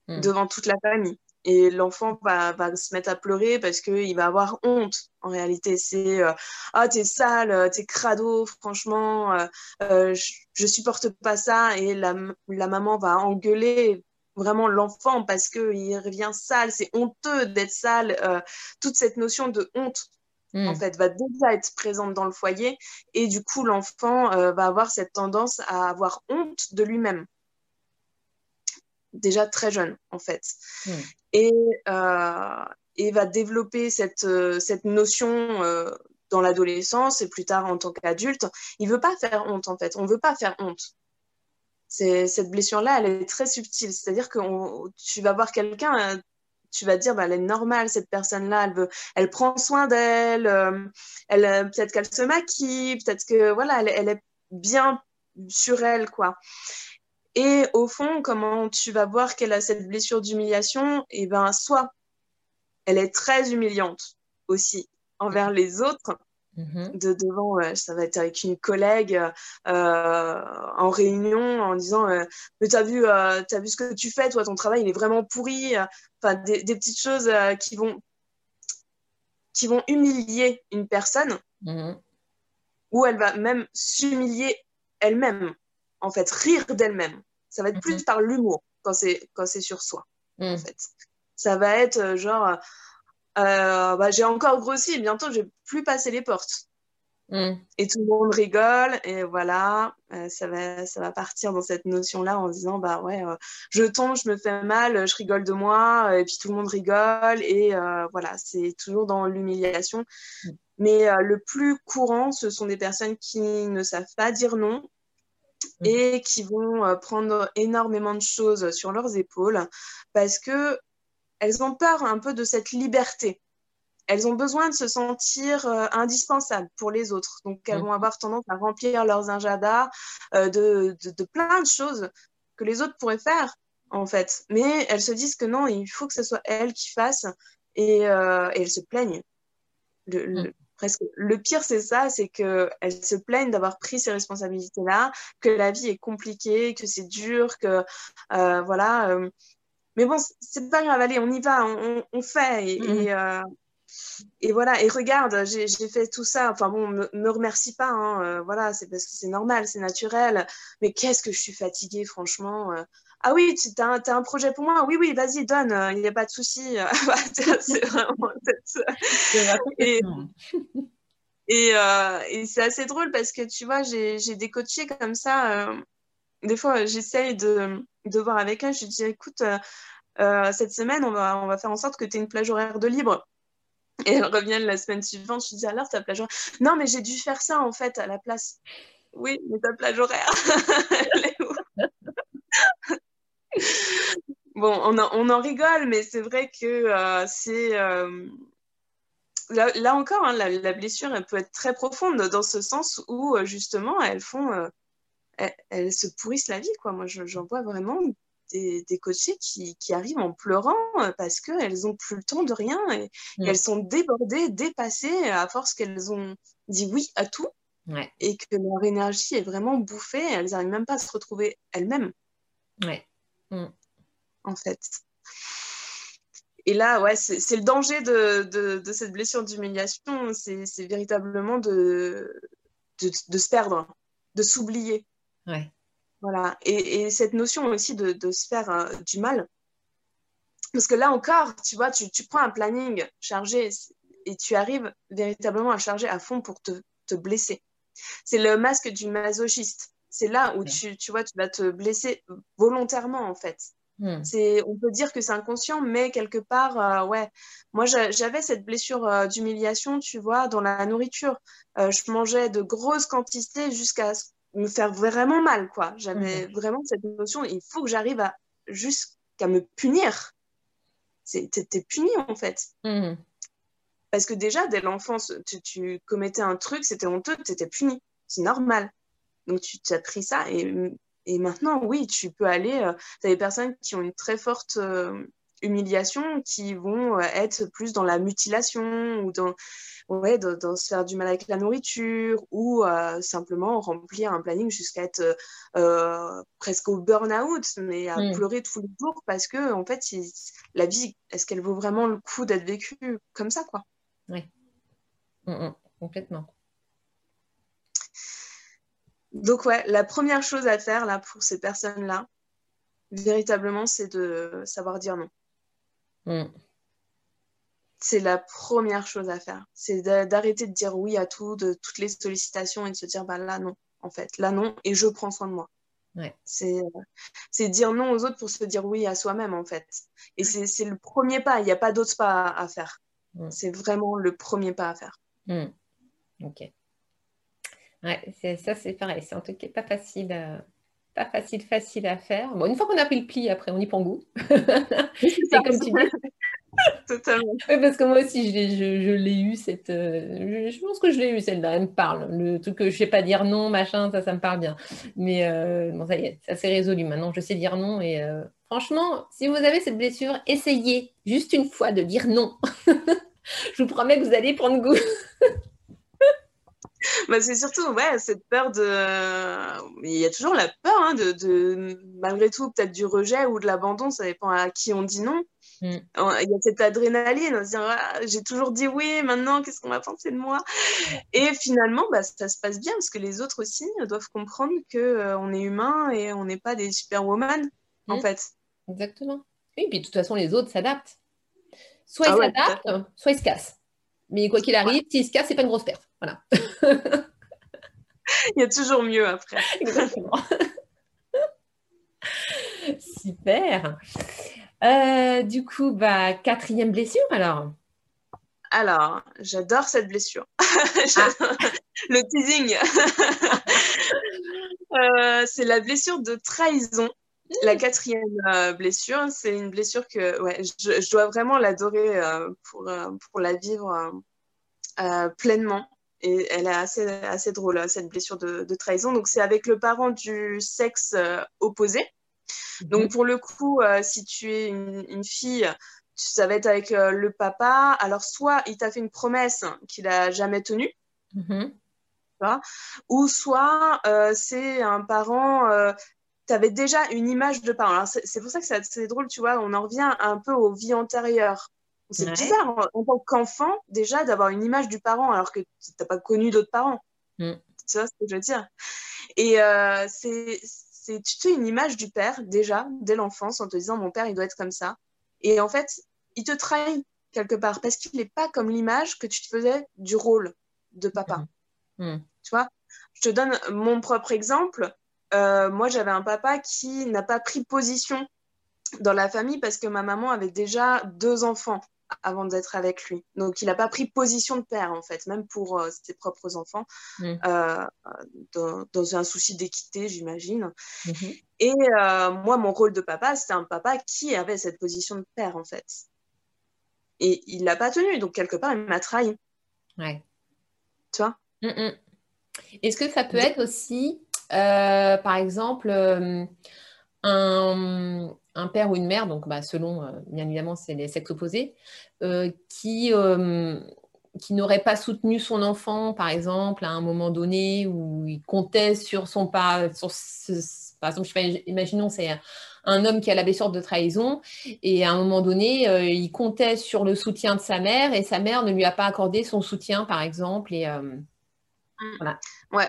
mm. devant toute la famille. Et l'enfant va, va, se mettre à pleurer parce qu'il va avoir honte. En réalité, c'est euh, Ah, t'es sale, t'es crado, franchement, euh, je, je, supporte pas ça. Et la, la maman va engueuler vraiment l'enfant parce qu'il revient sale, c'est honteux d'être sale. toute cette notion de honte en hmm. fait, va déjà être présente dans le foyer et du coup, l'enfant euh, va avoir cette tendance à avoir honte de lui-même. Déjà très jeune, en fait. Hmm. Et, euh, et, va développer cette, euh, cette notion dans l'adolescence et plus tard en tant qu'adulte. Il veut pas faire honte, en fait. On veut pas faire honte cette blessure-là, elle est très subtile. C'est-à-dire que tu vas voir quelqu'un, tu vas dire, bah, elle est normale, cette personne-là, elle, veut, elle prend soin d'elle, euh, elle, euh, peut-être qu'elle se maquille, peut-être que voilà, elle, est bien sur elle, quoi. Et au fond, comment tu vas voir qu'elle a cette blessure d'humiliation? Et eh ben, soit elle est très humiliante aussi envers les autres, Mm-hmm. de devant, ça va être avec une collègue euh, en réunion en disant euh, mais t'as vu, euh, as vu ce que tu fais, toi ton travail il est vraiment pourri, enfin des, petites choses qui vont qui vont humilier une personne mm-hmm. ou elle va même s'humilier elle-même en fait rire d'elle-même. Ça va être plus mm-hmm. par l'humour quand c'est quand c'est sur soi en mm. fait. Ça va être genre euh, bah, j'ai encore grossi, bientôt je vais plus passer les portes. Hmm. Et tout le monde rigole, et voilà, euh, ça, va, ça va partir dans cette notion-là en disant Bah ouais, euh, je tombe, je me fais mal, je rigole de moi, et puis tout le monde rigole, et voilà, c'est toujours dans l'humiliation. Hmm. Mais le plus courant, ce sont des personnes qui ne savent pas dire non, hmm. et qui vont prendre énormément de choses sur leurs épaules parce que elles ont peur un peu de cette liberté. Elles ont besoin de se sentir euh, indispensables pour les autres. Donc, elles vont avoir tendance à remplir leurs agendas euh, de, plein de choses que les autres pourraient faire, en fait. Mais elles se disent que non, il faut que ce soit elles qui fassent et, euh, elles se plaignent. Le, mm. presque. le pire, c'est ça, c'est qu'elles se plaignent d'avoir pris ces responsabilités-là, que la vie est compliquée, que c'est dur, que voilà mais bon, c'est pas grave, allez, on y va, on, fait. Et, mhm. euh, et, voilà, et regarde, j'ai fait tout ça. Enfin bon, me, me remercie pas, hein, euh, voilà, c'est parce que c'est normal, c'est naturel. Mais qu'est-ce que je suis fatiguée, franchement. Euh. Ah oui, tu as, as, un projet pour moi Oui, oui, vas-y, donne, il n'y a pas de souci. *laughs* *laughs* c'est vraiment. et, et, et c'est assez drôle parce que tu vois, j'ai des coachés comme ça des fois, j'essaye de, de, voir avec elle. Je lui dis, écoute, euh, euh, cette semaine, on va, on va faire en sorte que tu aies une plage horaire de libre. Et elle revient la semaine suivante. Je dis, alors, ta plage horaire? Non, mais j'ai dû faire ça, en fait, à la place. Oui, mais ta plage horaire, *laughs* elle est où? *laughs* Bon, on en, on en, rigole, mais c'est vrai que euh, c'est... Là, encore, hein, la, la, blessure, elle peut être très profonde dans ce sens où, justement, elles font elles, se pourrissent la vie. Quoi. Moi, j'en vois vraiment des, des coachés qui, qui, arrivent en pleurant euh, parce qu'elles n'ont plus le temps de rien et, mm. elles sont débordées, dépassées à force qu'elles ont dit oui à tout et que leur énergie est vraiment bouffée. Elles n'arrivent même pas à se retrouver elles-mêmes. Ouais. Mm. En fait. Et là, ouais, c'est le danger de, de, de cette blessure d'humiliation, c'est véritablement de, de, de, se perdre, de s'oublier. Ouais. Voilà. Et, cette notion aussi de, se faire euh, du mal. Parce que là encore, tu vois, tu, prends un planning chargé et tu arrives véritablement à charger à fond pour te, blesser. C'est le masque du masochiste. C'est là où tu, tu vois, tu vas te blesser volontairement, en fait. Hmm. C'est, on peut dire que c'est inconscient, mais quelque part, euh, ouais. Moi, j'avais cette blessure euh, d'humiliation, tu vois, dans la nourriture. Euh, je mangeais de grosses quantités jusqu'à me faire vraiment mal, quoi. J'avais hmm. vraiment cette notion, il faut que j'arrive à jusqu'à me punir. T'es puni, en fait. Hmm. Parce que déjà, dès l'enfance, tu, tu, commettais un truc, c'était honteux, tu étais puni. C'est normal. Donc, tu as pris ça et et maintenant, oui, tu peux aller. Euh, tu as des personnes qui ont une très forte euh, humiliation qui vont euh, être plus dans la mutilation ou dans, ouais, dans, se faire du mal avec la nourriture ou simplement remplir un planning jusqu'à être presque au burn-out, mais à mm. pleurer tous les jours parce que, en fait, la vie, est-ce qu'elle vaut vraiment le coup d'être vécue comme ça, quoi? Oui, mm, mm, complètement. Donc ouais, la première chose à faire là pour ces personnes-là, véritablement, c'est de savoir dire non. Mm. C'est la première chose à faire. C'est d'arrêter de dire oui à tout, de toutes les sollicitations et de se dire bah là non, en fait, là non, et je prends soin de moi. Ouais. C'est dire non aux autres pour se dire oui à soi-même, en fait. Et c'est le premier pas, il n'y a pas d'autres pas à, faire. Mm. C'est vraiment le premier pas à faire. Mm. Ok. Ouais, ça c'est pareil, c'est en tout cas pas facile, euh, pas facile, facile à faire. Bon, une fois qu'on a pris le pli, après on y prend goût. *laughs* c'est comme tu dis. *laughs* Totalement. Oui, parce que moi aussi, je, l'ai eu, cette. Euh, je, pense que je l'ai eu, celle-là. Elle me parle. Le truc que je sais pas dire non, machin, ça, ça me parle bien. Mais euh, bon, ça y est, ça s'est résolu. Maintenant, je sais dire non. Et franchement, si vous avez cette blessure, essayez juste une fois de dire non. *laughs* je vous promets que vous allez prendre goût. Bah, c'est surtout ouais, cette peur de. Il y a toujours la peur hein, de, de, malgré tout, peut-être du rejet ou de l'abandon, ça dépend à qui on dit non. Mm. Il y a cette adrénaline, on se dit ah, j'ai toujours dit oui, maintenant qu'est-ce qu'on va penser de moi? Et finalement, bah, ça se passe bien parce que les autres aussi doivent comprendre qu'on euh, on est humain et on n'est pas des superwoman en mm. fait. Exactement. Oui, puis de toute façon, les autres s'adaptent. Soit ils ah s'adaptent, soit ils se cassent. Mais quoi qu'il arrive, s'ils se cassent, c'est pas une grosse perte. Voilà. Il y a toujours mieux après. *laughs* Exactement. Super. Euh, du coup, bah, quatrième blessure alors Alors, j'adore cette blessure. *laughs* Ah. *laughs* Le teasing. Euh, c'est la blessure de trahison. La mmh. quatrième euh, blessure, c'est une blessure que ouais, je, dois vraiment l'adorer pour, pour la vivre pleinement et elle est assez, assez drôle, hein, cette blessure de, trahison. Donc, c'est avec le parent du sexe euh, opposé. Mhm. Donc, pour le coup, euh, si tu es une, fille, ça va être avec euh, le papa. Alors, soit il t'a fait une promesse qu'il n'a jamais tenue, mhm. ou soit c'est un parent tu avais déjà une image de parent. C'est pour ça que c'est drôle, tu vois, on en revient un peu aux vies antérieures. C'est bizarre en, tant qu'enfant déjà d'avoir une image du parent alors que tu n'as pas connu d'autres parents. Mm. Tu vois ce que je veux dire? Et euh, c'est, tu te fais une image du père déjà dès l'enfance en te disant mon père il doit être comme ça. Et en fait, il te trahit quelque part parce qu'il n'est pas comme l'image que tu te faisais du rôle de papa. Mm. Mm. Tu vois? Je te donne mon propre exemple. Euh, moi, j'avais un papa qui n'a pas pris position dans la famille parce que ma maman avait déjà deux enfants avant d'être avec lui. Donc, il n'a pas pris position de père, en fait, même pour euh, ses propres enfants, mm. euh, dans, un souci d'équité, j'imagine. Mm-hmm. Et euh, moi, mon rôle de papa, c'était un papa qui avait cette position de père, en fait. Et il ne l'a pas tenu, donc quelque part, il m'a trahi. Ouais. Tu vois? Est-ce que ça peut être aussi, par exemple, un un père ou une mère, donc bah, selon, euh, bien évidemment, c'est les sexes opposés, euh, qui, euh, qui n'aurait pas soutenu son enfant, par exemple, à un moment donné où il comptait sur son pas, sur par exemple, je imaginons, c'est un homme qui a la blessure de trahison, et à un moment donné, il comptait sur le soutien de sa mère, et sa mère ne lui a pas accordé son soutien, par exemple, et mmh. voilà. Ouais,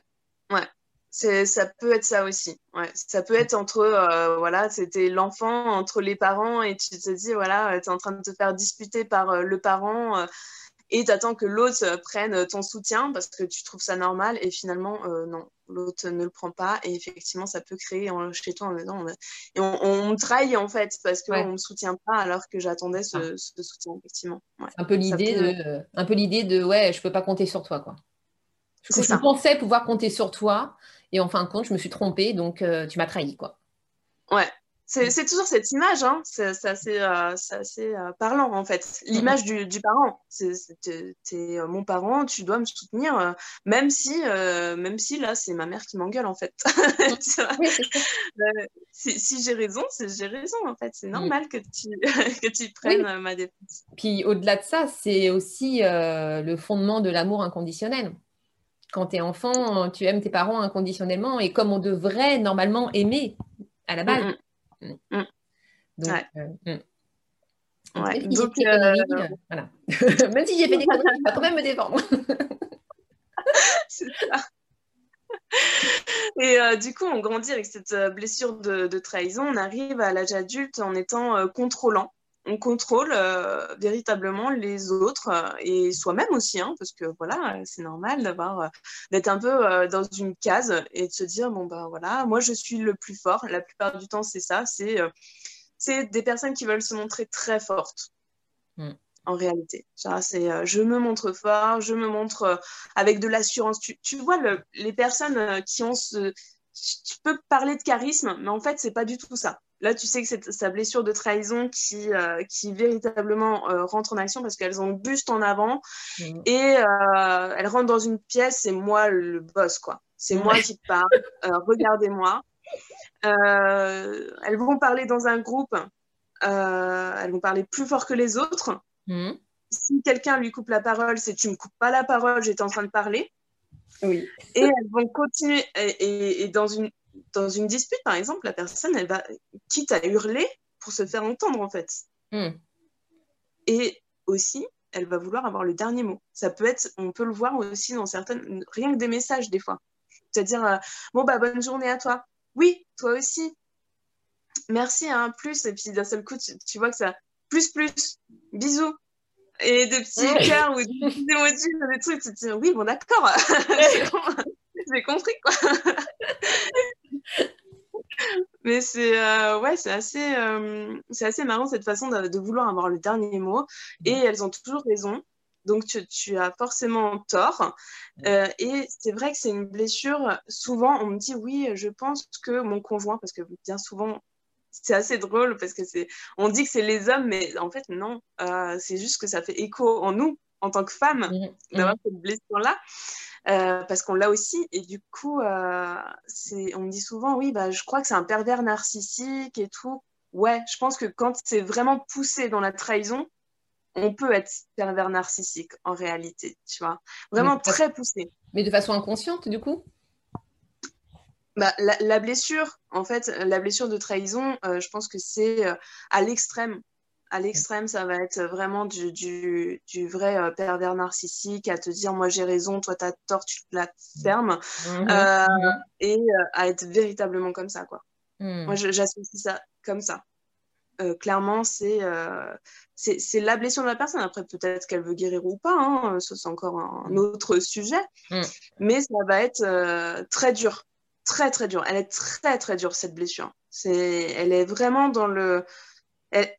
ouais ça peut être ça aussi. Ouais. Ça peut être entre, euh, voilà, c'était l'enfant entre les parents et tu te dis, voilà, tu es en train de te faire disputer par euh, le parent. Euh, et tu attends que l'autre prenne ton soutien parce que tu trouves ça normal et finalement non l'autre ne le prend pas et effectivement ça peut créer chez toi en disant et on, on, trahit en fait parce qu'on ne me soutient pas alors que j'attendais ce, soutien effectivement un peu l'idée de un peu l'idée de ouais je peux pas compter sur toi quoi je, je pensais pouvoir compter sur toi et en fin de compte je me suis trompée donc tu m'as trahi quoi ouais Mm. C'est toujours cette image, hein. c'est assez, euh, euh, parlant en fait. L'image du, du, parent. C'est es, euh, mon parent, tu dois me soutenir, même, si, même si là, c'est ma mère qui m'engueule en fait. *laughs* si, si j'ai raison, j'ai raison en fait. C'est mm. normal que tu, *laughs* que tu prennes ma défense. Puis au-delà de ça, c'est aussi le fondement de l'amour inconditionnel quand tu es enfant, tu aimes tes parents inconditionnellement et comme on devrait normalement aimer à la base. Donc, ouais. Euh, ouais. Même si euh voilà. *laughs* j'ai fait des conneries, je vais quand même me défendre. *laughs* C'est ça. Et euh, du coup, on grandit avec cette euh, blessure de, de, trahison. On arrive à l'âge adulte en étant euh, contrôlant on contrôle euh, véritablement les autres euh, et soi-même aussi, hein, parce que voilà, c'est normal d'avoir euh, d'être un peu dans une case et de se dire bon ben voilà, moi je suis le plus fort. La plupart du temps, c'est ça, c'est c'est des personnes qui veulent se montrer très fortes. Mm. En réalité, c'est je me montre fort, je me montre avec de l'assurance. Tu, tu, vois les personnes qui ont ce, tu peux parler de charisme, mais en fait c'est pas du tout ça Là, tu sais que c'est sa blessure de trahison qui, euh, qui véritablement euh, rentre en action parce qu'elles ont le buste en avant mmh. et euh, elles rentrent dans une pièce, c'est moi le boss, quoi. C'est moi qui parle, regardez-moi. elles vont parler dans un groupe, elles vont parler plus fort que les autres. Mmh. Si quelqu'un lui coupe la parole, c'est tu me coupes pas la parole, j'étais en train de parler. Oui. Et elles vont continuer, et dans une dans une dispute, par exemple, la personne, elle va, quitte à hurler pour se faire entendre, en fait. Hmm. Et aussi, elle va vouloir avoir le dernier mot. Ça peut être, on peut le voir aussi dans certaines, rien que des messages, des fois. C'est-à-dire, euh, bon, bah, bonne journée à toi. Oui, toi aussi. Merci, hein, plus. Et puis, d'un seul coup, tu, vois que ça, plus, plus, bisous. Et des petits cœurs ou des petits emojis, des trucs, tu te dis, oui, bon, d'accord. *laughs* J'ai compris, quoi. *laughs* Mais c'est euh, ouais, c'est assez, euh, c'est assez marrant cette façon de, vouloir avoir le dernier mot. Et elles ont toujours raison. Donc tu, tu as forcément tort. Euh, et c'est vrai que c'est une blessure. Souvent, on me dit oui, je pense que mon conjoint, parce que bien souvent, c'est assez drôle parce que c'est, on dit que c'est les hommes, mais en fait non. c'est juste que ça fait écho en nous en tant que femmes mm. d'avoir cette blessure-là. Euh, parce qu'on l'a aussi. Et du coup, euh, on me dit souvent, oui, bah, je crois que c'est un pervers narcissique et tout. Ouais, je pense que quand c'est vraiment poussé dans la trahison, on peut être pervers narcissique en réalité, tu vois. Vraiment très poussé. Mais de façon inconsciente, du coup? Bah, la, blessure, en fait, la blessure de trahison, euh, je pense que c'est à l'extrême à l'extrême, ça va être vraiment du, du, du vrai euh, pervers narcissique à te dire moi j'ai raison, toi t'as tort, tu te la fermes. Mhm. Euh, mhm. et euh, à être véritablement comme ça. quoi. Mhm. Moi j'associe ça comme ça. clairement, c'est c'est la blessure de la personne. Après, peut-être qu'elle veut guérir ou pas, hein, c'est encore un, autre sujet. Mais ça va être très dur, très très dur. Elle est très très dure cette blessure. Elle est vraiment dans le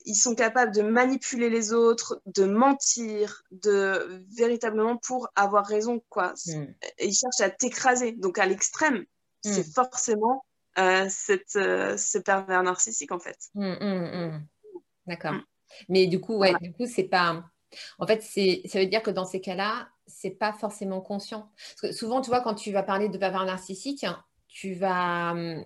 ils sont capables de manipuler les autres, de mentir, de véritablement pour avoir raison, quoi. Mm. Ils cherchent à t'écraser. Donc à l'extrême, c'est mm. forcément euh, cette, euh, ce pervers narcissique en fait. Mm, D'accord. Mais du coup, ouais, du coup, c'est pas. En fait, c'est, ça veut dire que dans ces cas-là, c'est pas forcément conscient. Parce que souvent, tu vois, quand tu vas parler de pervers narcissique, tu vas hum,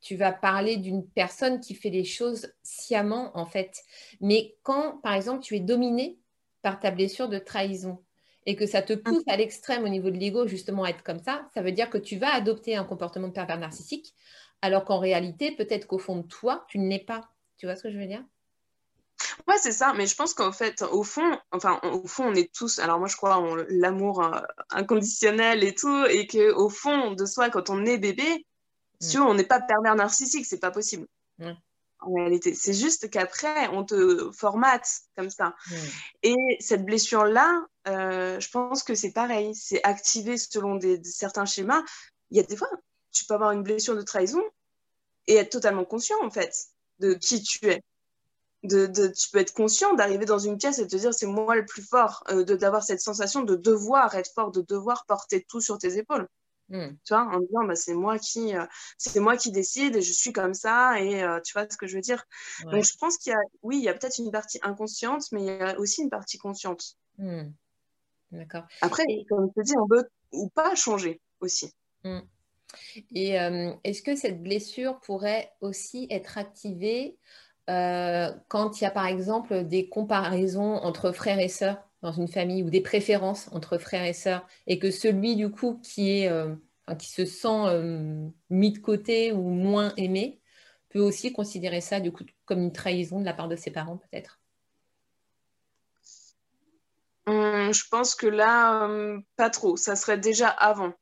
tu vas parler d'une personne qui fait les choses sciemment, en fait. Mais quand, par exemple, tu es dominé par ta blessure de trahison et que ça te mmh. pousse à l'extrême au niveau de l'ego, justement, à être comme ça, ça veut dire que tu vas adopter un comportement de pervers narcissique, alors qu'en réalité, peut-être qu'au fond de toi, tu ne l'es pas. Tu vois ce que je veux dire? Ouais, c'est ça. Mais je pense qu'en fait, au fond, enfin, au fond, on est tous. Alors moi, je crois en l'amour euh, inconditionnel et tout, et que au fond de soi, quand on est bébé, si on n'est pas pervers narcissique, c'est pas possible. en réalité. C'est juste qu'après, on te formate comme ça. Et cette blessure-là, euh, je pense que c'est pareil. C'est activé selon des, certains schémas. Il y a des fois, tu peux avoir une blessure de trahison et être totalement conscient, en fait, de qui tu es. De, de, tu peux être conscient d'arriver dans une pièce et te dire c'est moi le plus fort, euh, d'avoir cette sensation de devoir être fort, de devoir porter tout sur tes épaules. Hmm. Tu vois, en disant bah, c'est moi qui euh, c'est moi qui décide et je suis comme ça et euh, tu vois ce que je veux dire. Donc je pense qu'il y a oui, il y a peut-être une partie inconsciente mais il y a aussi une partie consciente. Hmm. D'accord. Après comme je te dis on peut ou pas changer aussi. Hmm. Et est-ce que cette blessure pourrait aussi être activée quand il y a par exemple des comparaisons entre frères et sœurs dans une famille ou des préférences entre frères et sœurs et que celui du coup qui est euh, qui se sent euh, mis de côté ou moins aimé peut aussi considérer ça du coup comme une trahison de la part de ses parents peut-être. Hum, je pense que là hum, pas trop. Ça serait déjà avant.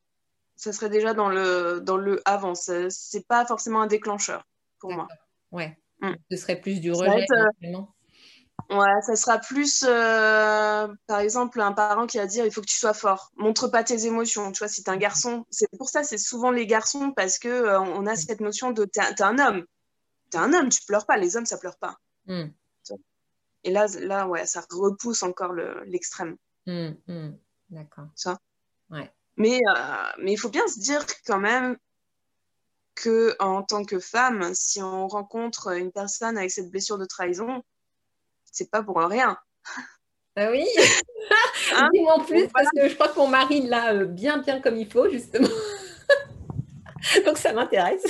Ça serait déjà dans le dans le avant. C'est pas forcément un déclencheur pour moi. Ouais hum. ce serait plus du rejet euh, Ouais, ça sera plus, euh, par exemple, un parent qui va dire il faut que tu sois fort, montre pas tes émotions. Tu vois, si tu un garçon, c'est pour ça, c'est souvent les garçons parce que euh, on a cette notion de t'es es un homme, t'es un homme, tu pleures pas. Les hommes, ça pleure pas. Hmm. Et là, là, ouais, ça repousse encore l'extrême. D'accord. Ça. Ouais. Mais mais il faut bien se dire quand même que en tant que femme, si on rencontre une personne avec cette blessure de trahison c'est pas pour rien. Ah oui *laughs* *laughs* hein Dis-moi en plus, parce que je crois que mon mari l'a euh, bien, bien comme il faut, justement. *laughs* Donc ça m'intéresse.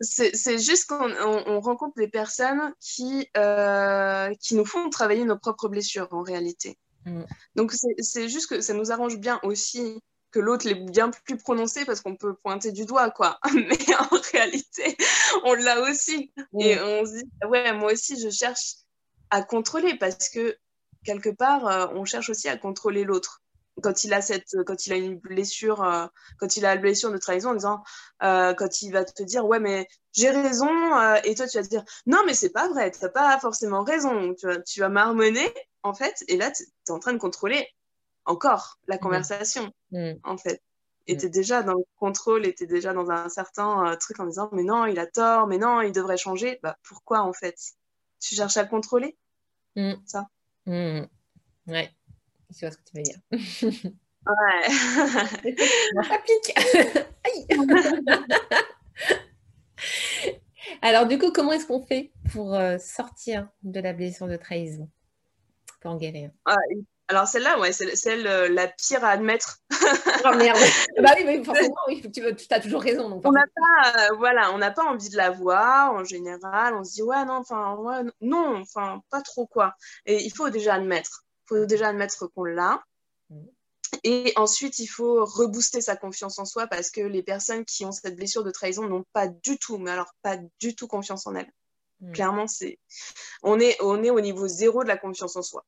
C'est juste qu'on rencontre des personnes qui, euh, qui nous font travailler nos propres blessures en réalité. Mm. Donc c'est juste que ça nous arrange bien aussi que l'autre l'ait bien plus prononcé parce qu'on peut pointer du doigt, quoi. *laughs* Mais en réalité, on l'a aussi. Et on se dit, ouais, moi aussi, je cherche à contrôler parce que quelque part, euh, on cherche aussi à contrôler l'autre. Quand il a cette, quand il a une blessure, euh, quand il a la blessure de trahison, en disant, euh, quand il va te dire, ouais, mais j'ai raison, et toi tu vas te dire, non, mais c'est pas vrai, t'as pas forcément raison, tu vas, tu vas marmonner, en fait, et là, tu es en train de contrôler encore la mmh. conversation, mmh. en fait. Et mmh. tu es déjà dans le contrôle, et tu es déjà dans un certain truc en disant, mais non, il a tort, mais non, il devrait changer. Bah, pourquoi, en fait? Tu cherches à le contrôler? Mm. Ça. Mm. Ouais, je vois ce que tu veux dire. *laughs* ouais. *laughs* ça pique. *laughs* Alors, du coup, comment est-ce qu'on fait pour euh, sortir de la blessure de trahison Pour en guérir ah, Alors, celle-là, ouais, c'est celle euh, la pire à admettre. oh merde *laughs* Bah oui, mais forcément, oui, tu, as toujours raison. Donc, on n'a pas, euh, voilà, on n'a pas envie de la voir en général. On se dit, ouais, non, enfin, ouais, non, enfin, pas trop quoi. Et il faut déjà admettre. Il faut déjà admettre qu'on l'a. Mm. Et ensuite, il faut rebooster sa confiance en soi parce que les personnes qui ont cette blessure de trahison n'ont pas du tout, mais alors pas du tout confiance en elles. Mm. Clairement, c'est on est, on est au niveau zéro de la confiance en soi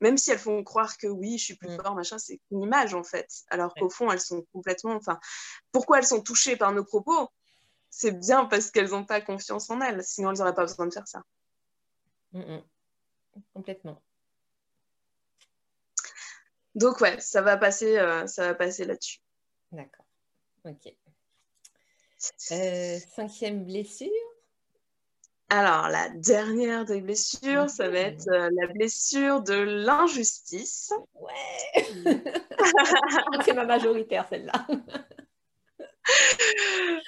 même si elles font croire que oui, je suis plus mm. fort, machin, c'est une image en fait. Alors qu'au fond, elles sont complètement. Enfin, pourquoi elles sont touchées par nos propos? C'est bien parce qu'elles n'ont pas confiance en elles. Sinon, elles n'auraient pas besoin de faire ça. Mm, mm. Complètement. Donc ouais, ça va passer, euh, ça va passer là-dessus. D'accord. Ok. Euh, cinquième blessure. Alors, la dernière des blessures, ça va être euh, la blessure de l'injustice. Ouais *laughs* C'est ma majoritaire, celle-là. *laughs*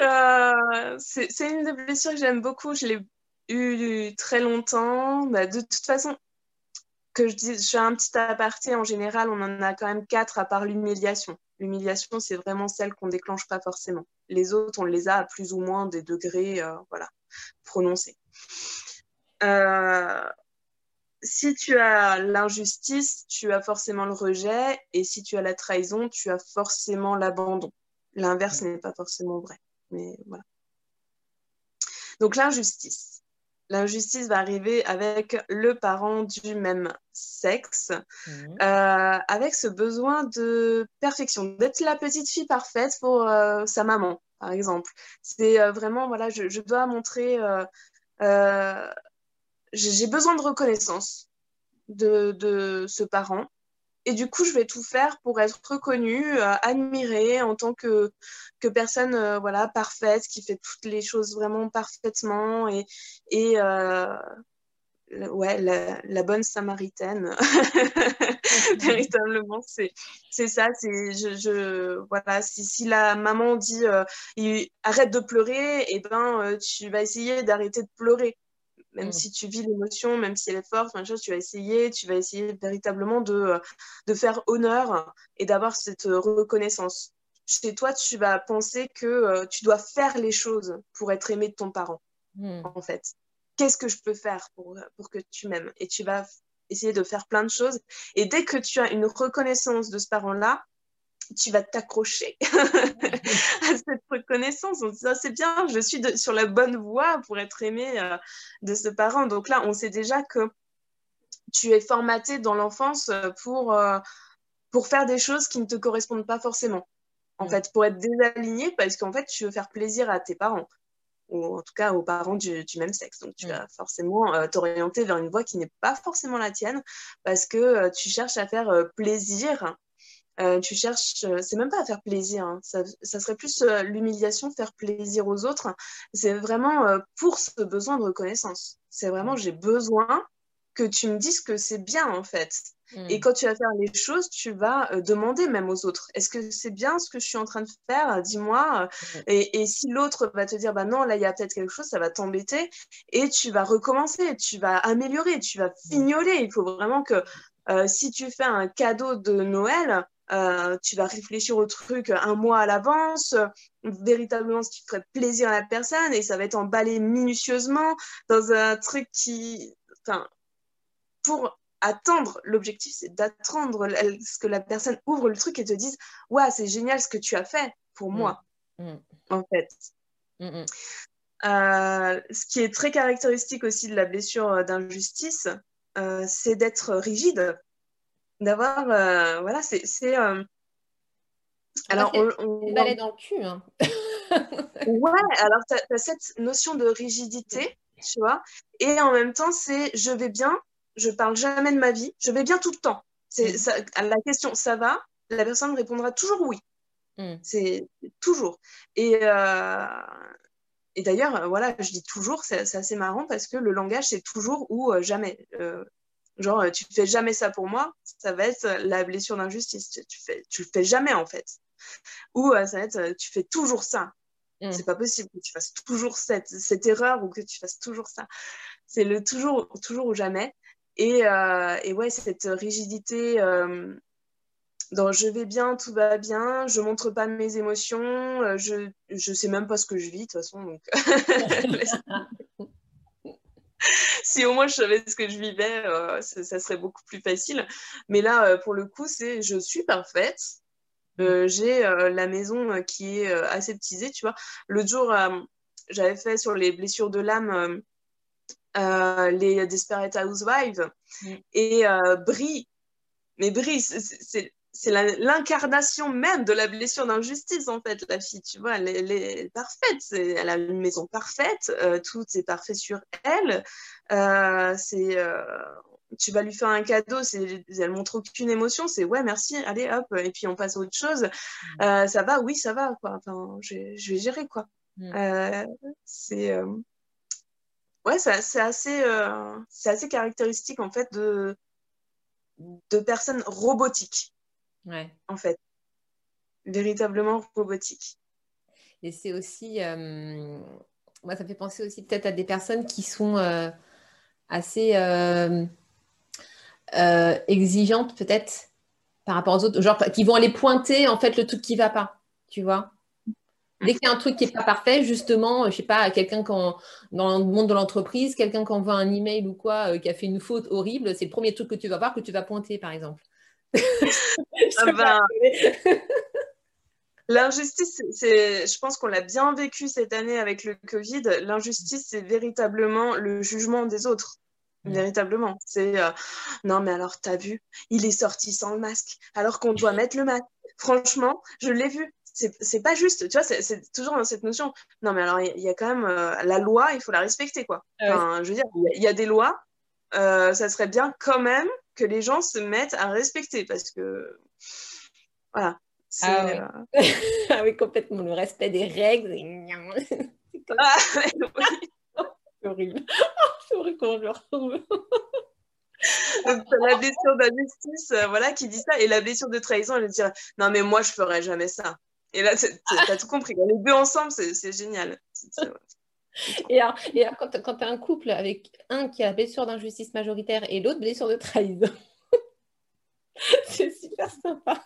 Euh, c'est une des blessures que j'aime beaucoup. Je l'ai eu très longtemps. Bah, de toute façon, que je dis, je fais un petit aparté, en général, on en a quand même quatre à part l'humiliation. L'humiliation, c'est vraiment celle qu'on déclenche pas forcément. Les autres, on les a à plus ou moins des degrés euh, voilà, prononcés. Euh, si tu as l'injustice, tu as forcément le rejet, et si tu as la trahison, tu as forcément l'abandon. L'inverse n'est pas forcément vrai, mais voilà. Donc l'injustice. L'injustice va arriver avec le parent du même sexe, mmh. euh, avec ce besoin de perfection, d'être la petite fille parfaite pour euh, sa maman, par exemple. C'est vraiment, voilà, je, je, dois montrer j'ai besoin de reconnaissance de, ce parent. Et du coup, je vais tout faire pour être reconnue, admirée en tant que, personne voilà, parfaite, qui fait toutes les choses vraiment parfaitement et ouais, la, bonne samaritaine. *laughs* Véritablement, c'est, c'est ça. C'est, je, je, voilà, si, si la maman dit euh, arrête de pleurer, et eh ben, euh, tu vas essayer d'arrêter de pleurer. Même mm. si tu vis l'émotion, même si elle est forte, tu vas essayer, tu vas essayer véritablement de, euh, de faire honneur et d'avoir cette reconnaissance. Chez toi, tu vas penser que tu dois faire les choses pour être aimé de ton parent, mm. en fait qu'est-ce que je peux faire pour, pour que tu m'aimes? Et tu vas essayer de faire plein de choses. Et dès que tu as une reconnaissance de ce parent-là, tu vas t'accrocher *laughs* à cette reconnaissance. Ah, c'est bien, je suis sur la bonne voie pour être aimé euh, de ce parent. Donc là, on sait déjà que tu es formaté dans l'enfance pour, euh, pour faire des choses qui ne te correspondent pas forcément. En fait, pour être désaligné, parce qu'en fait, tu veux faire plaisir à tes parents ou en tout cas aux parents du, même sexe. Donc tu mm. vas forcément euh, t'orienter vers une voie qui n'est pas forcément la tienne parce que euh, tu cherches à faire euh, plaisir. tu cherches, c'est même pas à faire plaisir, hein. ça, ça, serait plus l'humiliation, faire plaisir aux autres. C'est vraiment pour ce besoin de reconnaissance. C'est vraiment, mm. j'ai besoin que tu me dises que c'est bien en fait. Et mm. quand tu vas faire les choses, tu vas euh, demander même aux autres, est-ce que c'est bien ce que je suis en train de faire? Dis-moi. Et, si l'autre va te dire, bah non, là, il y a peut-être quelque chose, ça va t'embêter. Et tu vas recommencer, tu vas améliorer, tu vas mm. fignoler. Il faut vraiment que euh, si tu fais un cadeau de Noël, euh, tu vas réfléchir au truc un mois à l'avance, véritablement ce qui ferait plaisir à la personne, et ça va être emballé minutieusement dans un truc qui... Enfin, pour attendre, l'objectif, c'est d'attendre ce que la personne ouvre le truc et te dise Ouais, c'est génial ce que tu as fait pour mm. moi, mm. en fait. Mm, euh, ce qui est très caractéristique aussi de la blessure euh, d'injustice, euh, c'est d'être rigide, d'avoir. voilà, c'est. alors, on, on... dans le cul. Hein. *laughs* ouais, alors tu as, cette notion de rigidité, tu vois, et en même temps, c'est je vais bien, je parle jamais de ma vie, je vais bien tout le temps. C'est mm. la question, ça va La personne répondra toujours oui. Mm. C'est toujours. Et, euh, et d'ailleurs, voilà, je dis toujours, c'est assez marrant parce que le langage, c'est toujours ou euh, jamais. Euh, genre, tu fais jamais ça pour moi, ça va être la blessure d'injustice. Tu, fais, tu le fais jamais en fait. Ou ça va être, tu fais toujours ça. Mm. C'est pas possible que tu fasses toujours cette, cette erreur ou que tu fasses toujours ça. C'est le toujours, toujours ou jamais. Et, euh, ouais, cette rigidité euh, dans je vais bien, tout va bien, je montre pas mes émotions, euh, je, je sais même pas ce que je vis de toute façon. Donc... *laughs* si au moins je savais ce que je vivais, ça, serait beaucoup plus facile. Mais là, pour le coup, c'est je suis parfaite. j'ai la maison qui est aseptisée, tu vois. L'autre jour, j'avais fait sur les blessures de l'âme euh, les Desperate Housewives. Mm. Et euh, Brie, mais Brie, c'est l'incarnation même de la blessure d'injustice, en fait, la fille, tu vois, elle, est parfaite, elle a une maison parfaite, euh, tout est parfait sur elle. c'est tu vas lui faire un cadeau, elle montre aucune émotion, c'est ouais, merci, allez, hop, et puis on passe à autre chose. Mm. ça va, oui, ça va, quoi. Enfin, je, vais gérer, quoi. Mm. c'est ouais, c'est assez, euh, c'est assez caractéristique en fait de, de personnes robotiques. Ouais. En fait. Véritablement robotiques. Et c'est aussi. Euh, moi, ça fait penser aussi peut-être à des personnes qui sont euh, assez exigeantes, peut-être, par rapport aux autres. Genre, qui vont aller pointer en fait le truc qui ne va pas. Tu vois Dès qu'il y a un truc qui n'est pas parfait, justement, je sais pas, quelqu'un dans le monde de l'entreprise, quelqu'un qui envoie un email ou quoi, euh, qui a fait une faute horrible, c'est le premier truc que tu vas voir, que tu vas pointer, par exemple. *laughs* Ah ben, l'injustice, c'est, je pense qu'on l'a bien vécu cette année avec le Covid. L'injustice, c'est véritablement le jugement des autres. Mm. Véritablement. C'est euh, non, mais alors, t'as vu, il est sorti sans le masque, alors qu'on doit mettre le masque. Franchement, je l'ai vu c'est pas juste, tu vois, c'est toujours dans cette notion. Non, mais alors, il y, a quand même euh, la loi, il faut la respecter, quoi. Ah je veux dire, il y, a des lois, euh, ça serait bien quand même que les gens se mettent à respecter, parce que, voilà. Ah, oui. Euh, *laughs* ah oui, complètement, le respect des règles. *laughs* ah, c'est *laughs* horrible. c'est horrible quand je le retrouve. la blessure d'injustice, voilà, qui dit ça, et la blessure de trahison, elle dirait non mais moi je ferais jamais ça. Et là, tu as tout compris. Les deux ensemble, c'est génial. Et alors, quand, tu as un couple avec un qui a blessure d'injustice majoritaire et l'autre blessure de trahison, *laughs* c'est super sympa.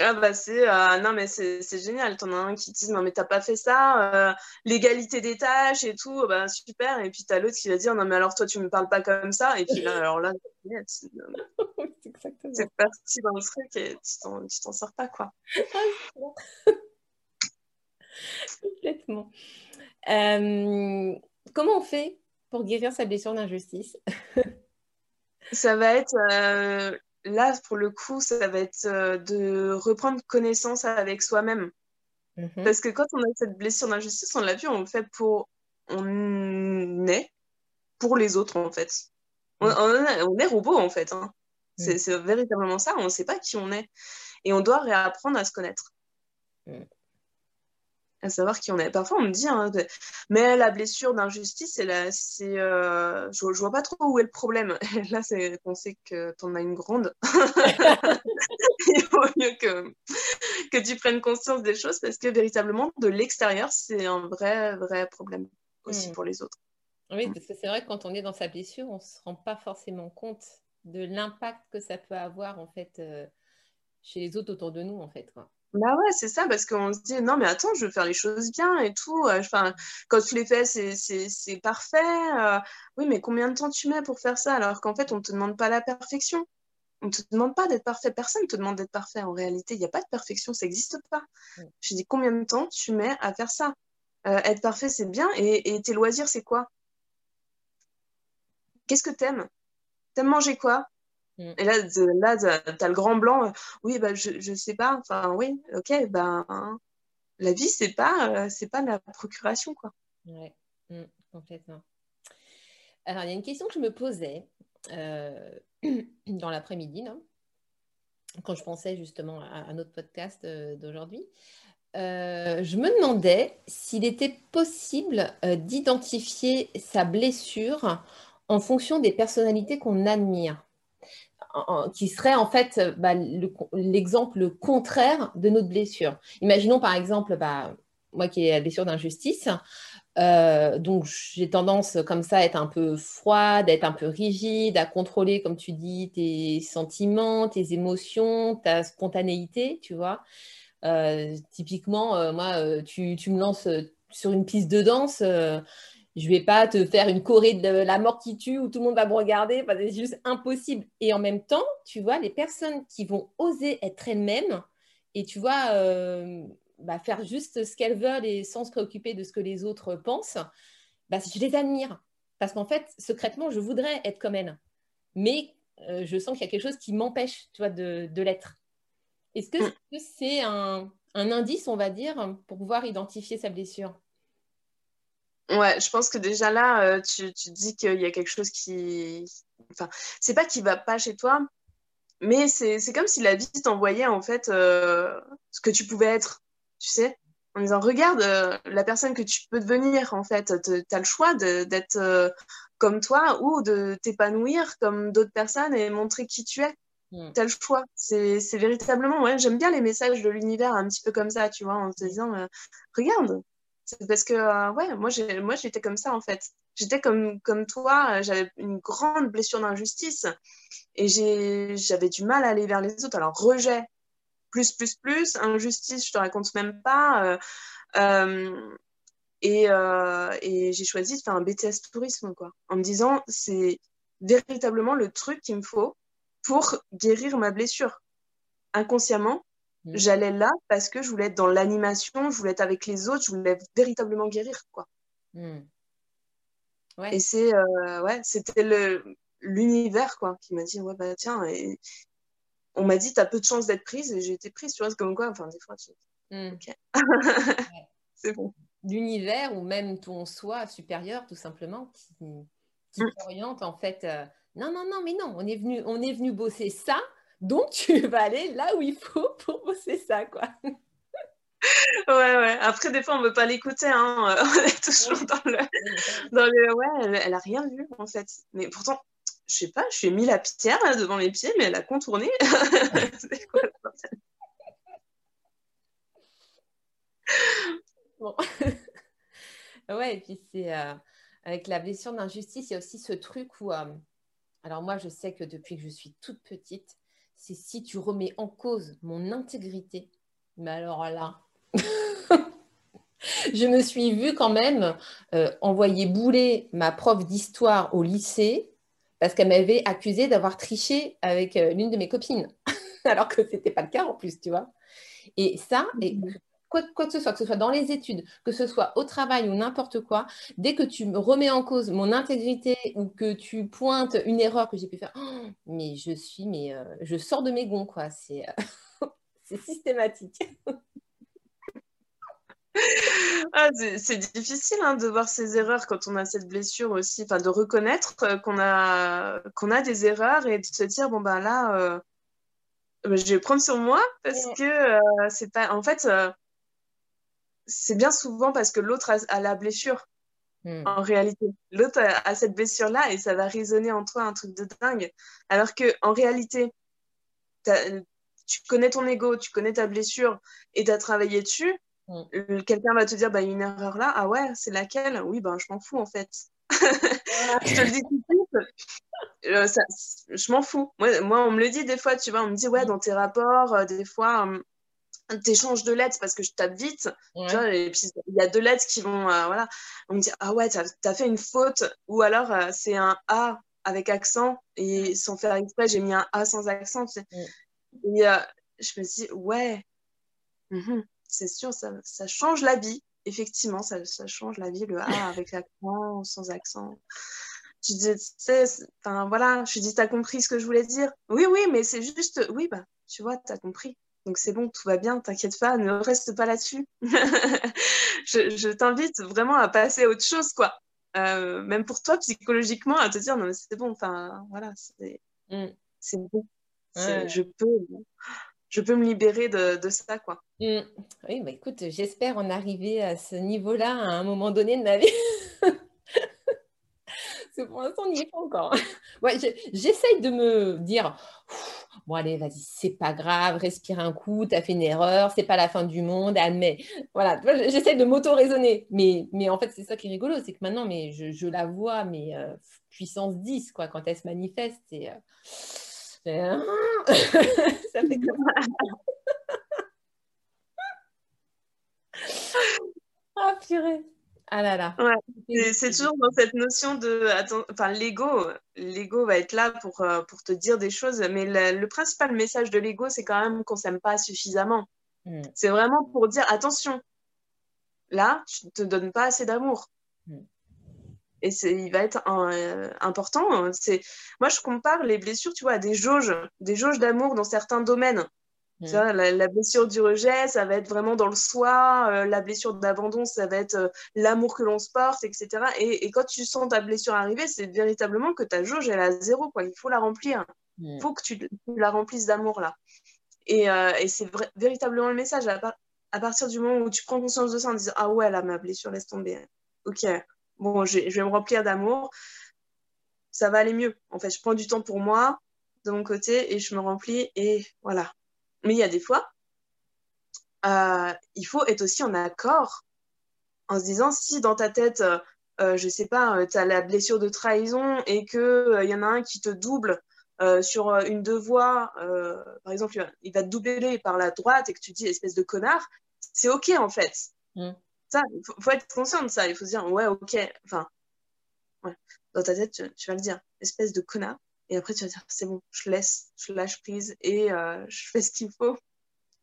Ah bah c'est euh, non mais c'est génial. T'en as un qui te dit non mais t'as pas fait ça, euh, l'égalité des tâches et tout, bah super. Et puis t'as l'autre qui va dire non mais alors toi tu me parles pas comme ça. Et puis là alors là *laughs* c'est parti dans le truc et tu t'en sors pas quoi. *laughs* *laughs* Complètement. Euh, comment on fait pour guérir sa blessure d'injustice? Ça va être là, pour le coup, ça va être euh, de reprendre connaissance avec soi-même. Mhm. Parce que quand on a cette blessure d'injustice, on l'a vu, on le fait pour. On est pour les autres, en fait. On, mhm. est robot, en fait. Hein. Mhm. C'est véritablement ça, on ne sait pas qui on est. Et on doit réapprendre à se connaître à savoir qui on est. Parfois, on me dit, hein, mais la blessure d'injustice, c'est, euh, je, ne vois pas trop où est le problème. *laughs* là, c'est qu'on sait que tu en as une grande. *laughs* Il vaut mieux que, que tu prennes conscience des choses parce que véritablement, de l'extérieur, c'est un vrai, vrai problème aussi hmm. pour les autres. Oui, parce que c'est vrai que quand on est dans sa blessure, on ne se rend pas forcément compte de l'impact que ça peut avoir en fait euh, chez les autres autour de nous en fait. Quoi. Bah ouais, c'est ça, parce qu'on se dit, non, mais attends, je veux faire les choses bien et tout. Euh, enfin, quand tu les fais, c'est parfait. Euh. oui, mais combien de temps tu mets pour faire ça alors qu'en fait, on ne te demande pas la perfection. On ne te demande pas d'être parfait. Personne ne te demande d'être parfait. En réalité, il n'y a pas de perfection, ça n'existe pas. Je dis, combien de temps tu mets à faire ça? Euh, Être parfait, c'est bien. Et, et tes loisirs, c'est quoi? Qu'est-ce que t'aimes? T'aimes manger quoi? Et là, là tu as le grand blanc. Euh, oui, bah, je ne sais pas. Enfin, oui, ok, ben, la vie, c'est pas, euh, c'est pas la procuration, quoi. Oui, mm, complètement. Alors, il y a une question que je me posais euh, *clears throat* dans l'après-midi, quand je pensais justement à, notre podcast d'aujourd'hui. je me demandais s'il était possible d'identifier sa blessure en fonction des personnalités qu'on admire qui serait en fait bah, l'exemple contraire de notre blessure. Imaginons par exemple, bah, moi qui ai la blessure d'injustice, euh, donc j'ai tendance comme ça à être un peu froide, à être un peu rigide, à contrôler, comme tu dis, tes sentiments, tes émotions, ta spontanéité, tu vois. Euh, typiquement, euh, moi, tu, me lances sur une piste de danse je vais pas te faire une choré de la mort qui tue où tout le monde va me regarder. c'est juste impossible. Et en même temps, tu vois, les personnes qui vont oser être elles-mêmes et tu vois, euh, bah, faire juste ce qu'elles veulent et sans se préoccuper de ce que les autres pensent, bah, je les admire. Parce qu'en fait, secrètement, je voudrais être comme elles. Mais euh, je sens qu'il y a quelque chose qui m'empêche, tu vois, de, l'être. Est-ce que mm. c'est un, un indice, on va dire, pour pouvoir identifier sa blessure? Ouais, je pense que déjà là, euh, tu, tu dis qu'il y a quelque chose qui. Enfin, c'est pas qui va pas chez toi, mais c'est comme si la vie t'envoyait en fait euh, ce que tu pouvais être, tu sais, en disant regarde euh, la personne que tu peux devenir en fait. Tu as le choix d'être comme toi ou de t'épanouir comme d'autres personnes et montrer qui tu es. Hmm. Tu as le choix. C'est véritablement, ouais, j'aime bien les messages de l'univers un petit peu comme ça, tu vois, en te disant regarde, c'est parce que, euh, ouais, moi, j'étais comme ça, en fait. J'étais comme, comme toi, euh, j'avais une grande blessure d'injustice et j'avais du mal à aller vers les autres. Alors, rejet, plus, plus, plus, injustice, je te raconte même pas. Euh, et, et j'ai choisi de faire un BTS tourisme, quoi, en me disant, c'est véritablement le truc qu'il me faut pour guérir ma blessure. Inconsciemment, Mm. J'allais là parce que je voulais être dans l'animation, je voulais être avec les autres, je voulais véritablement guérir, quoi. Mm. Et c'est, euh, ouais, c'était le, l'univers, quoi, qui m'a dit, ouais, bah tiens, on m'a dit, tu as peu de chances d'être prise, et j'ai été prise, tu vois, comme quoi, enfin, des fois, tu... Hmm. *laughs* c'est bon. L'univers ou même ton soi supérieur, tout simplement, qui, qui mm. t'oriente en fait. Euh, non, non, non, mais non, on est venu, on est venu bosser ça, donc *laughs* tu vas aller là où il faut pour bosser ça, quoi. Ouais, ouais. Après, des fois, on ne veut pas l'écouter. Hein. *laughs* On est toujours dans le. Dans le... Ouais, elle, n'a a rien vu, en fait. Mais pourtant, je sais pas, je lui ai mis la pierre devant mes pieds, mais elle a contourné. *laughs* c'est quoi Bon. ouais, et puis c'est. Euh, avec la blessure d'injustice, il y a aussi ce truc où. Euh, alors, moi, je sais que depuis que je suis toute petite, c'est si tu remets en cause mon intégrité, mais alors là. *laughs* je me suis vue quand même euh, envoyer bouler ma prof d'histoire au lycée parce qu'elle m'avait accusée d'avoir triché avec l'une de mes copines, *laughs* alors que ce n'était pas le cas en plus, tu vois. Et ça, et quoi, que ce soit, que ce soit dans les études, que ce soit au travail ou n'importe quoi, dès que tu me remets en cause mon intégrité ou que tu pointes une erreur que j'ai pu faire, oh, mais je suis, mais euh, je sors de mes gonds, quoi. C'est euh, *laughs* systématique. *laughs* Ah, c'est difficile hein, de voir ces erreurs quand on a cette blessure aussi, enfin de reconnaître euh, qu'on a, qu'on a des erreurs et de se dire bon ben là, ben, je vais prendre sur moi parce que c'est pas, en fait, c'est bien souvent parce que l'autre a, la blessure. Hmm. En réalité, l'autre a, cette blessure-là et ça va résonner en toi un truc de dingue. Alors que en réalité, tu connais ton ego, tu connais ta blessure et tu as travaillé dessus. Hmm. Euh, quelqu'un va te dire, bah, il y a une erreur là. Ah ouais, c'est laquelle? Oui, ben, je m'en fous en fait. *laughs* je te le dis tout de suite. Euh, je m'en fous. Moi, moi, on me le dit des fois, tu vois, on me dit, ouais, hmm. dans tes rapports, euh, des fois, hum, t'échanges de lettres parce que je tape vite. et puis il y a deux lettres qui vont. Euh, voilà. On me dit Ah ouais, t'as as fait une faute. Ou alors euh, c'est un A avec accent et sans faire exprès, j'ai mis un A sans accent. Et euh, je me dis Ouais, mhm, c'est sûr, ça, ça, change la vie. Effectivement, ça, ça, change la vie, le A *laughs* avec accent, sans accent. Je dis, enfin voilà, je dis, t'as compris ce que je voulais dire? Oui, oui, mais c'est juste, oui, bah, tu vois, t'as compris. Donc c'est bon, tout va bien, t'inquiète pas, ne reste pas là-dessus. *laughs* je, t'invite vraiment à passer à autre chose, quoi. Euh, même pour toi, psychologiquement, à te dire, non, mais c'est bon, enfin, voilà, c'est mm. bon. Je, peux, je peux me libérer de, de ça, quoi. Mm. Oui, bah écoute, j'espère en arriver à ce niveau-là à un moment donné de ma vie. *laughs* C'est pour l'instant, on n'y est pas encore. *laughs* ouais, J'essaye de me dire, bon allez, vas-y, c'est pas grave, respire un coup, tu as fait une erreur, c'est pas la fin du monde, admets. Voilà, j'essaie de m'auto-raisonner. Mais, mais en fait, c'est ça qui est rigolo, c'est que maintenant, mais je, je la vois, mais euh, puissance 10, quoi, quand elle se manifeste. Et, euh, *laughs* ça fait comme *laughs* Ah, purée. Ah là là. C'est toujours dans cette notion de. Enfin, l'ego, l'ego va être là pour, euh, pour te dire des choses, mais le, principal message de l'ego, c'est quand même qu'on s'aime pas suffisamment. Hmm. C'est vraiment pour dire attention, là, tu ne te donnes pas assez d'amour. Hmm. Et il va être euh, important. C'est moi, je compare les blessures, tu vois, à des jauges, des jauges d'amour dans certains domaines. Mm. la, blessure du rejet, ça va être vraiment dans le soi. Euh, la blessure d'abandon, ça va être euh, l'amour que l'on se porte, etc. Et, quand tu sens ta blessure arriver, c'est véritablement que ta jauge, elle est à zéro. Quoi. Il faut la remplir. Il mm. faut que tu, la remplisses d'amour, là. Et, euh, c'est véritablement le message. À, partir du moment où tu prends conscience de ça en disant Ah ouais, là, ma blessure, laisse tomber. Ok, bon, je, je vais me remplir d'amour. Ça va aller mieux. En fait, je prends du temps pour moi, de mon côté, et je me remplis. Et voilà, mais il y a des fois, euh, il faut être aussi en accord en se disant si dans ta tête, euh, euh je sais pas, tu as la blessure de trahison et qu'il il y en a un qui te double sur une deux voies, par exemple, il va te doubler par la droite et que tu dis espèce de connard, c'est OK en fait. Mm. Ça, il faut, être conscient de ça. Il faut se dire ouais, OK. Enfin, dans ta tête, tu vas le dire espèce de connard. Et après, tu vas dire, c'est bon, je laisse, je lâche prise et euh, je fais ce qu'il faut.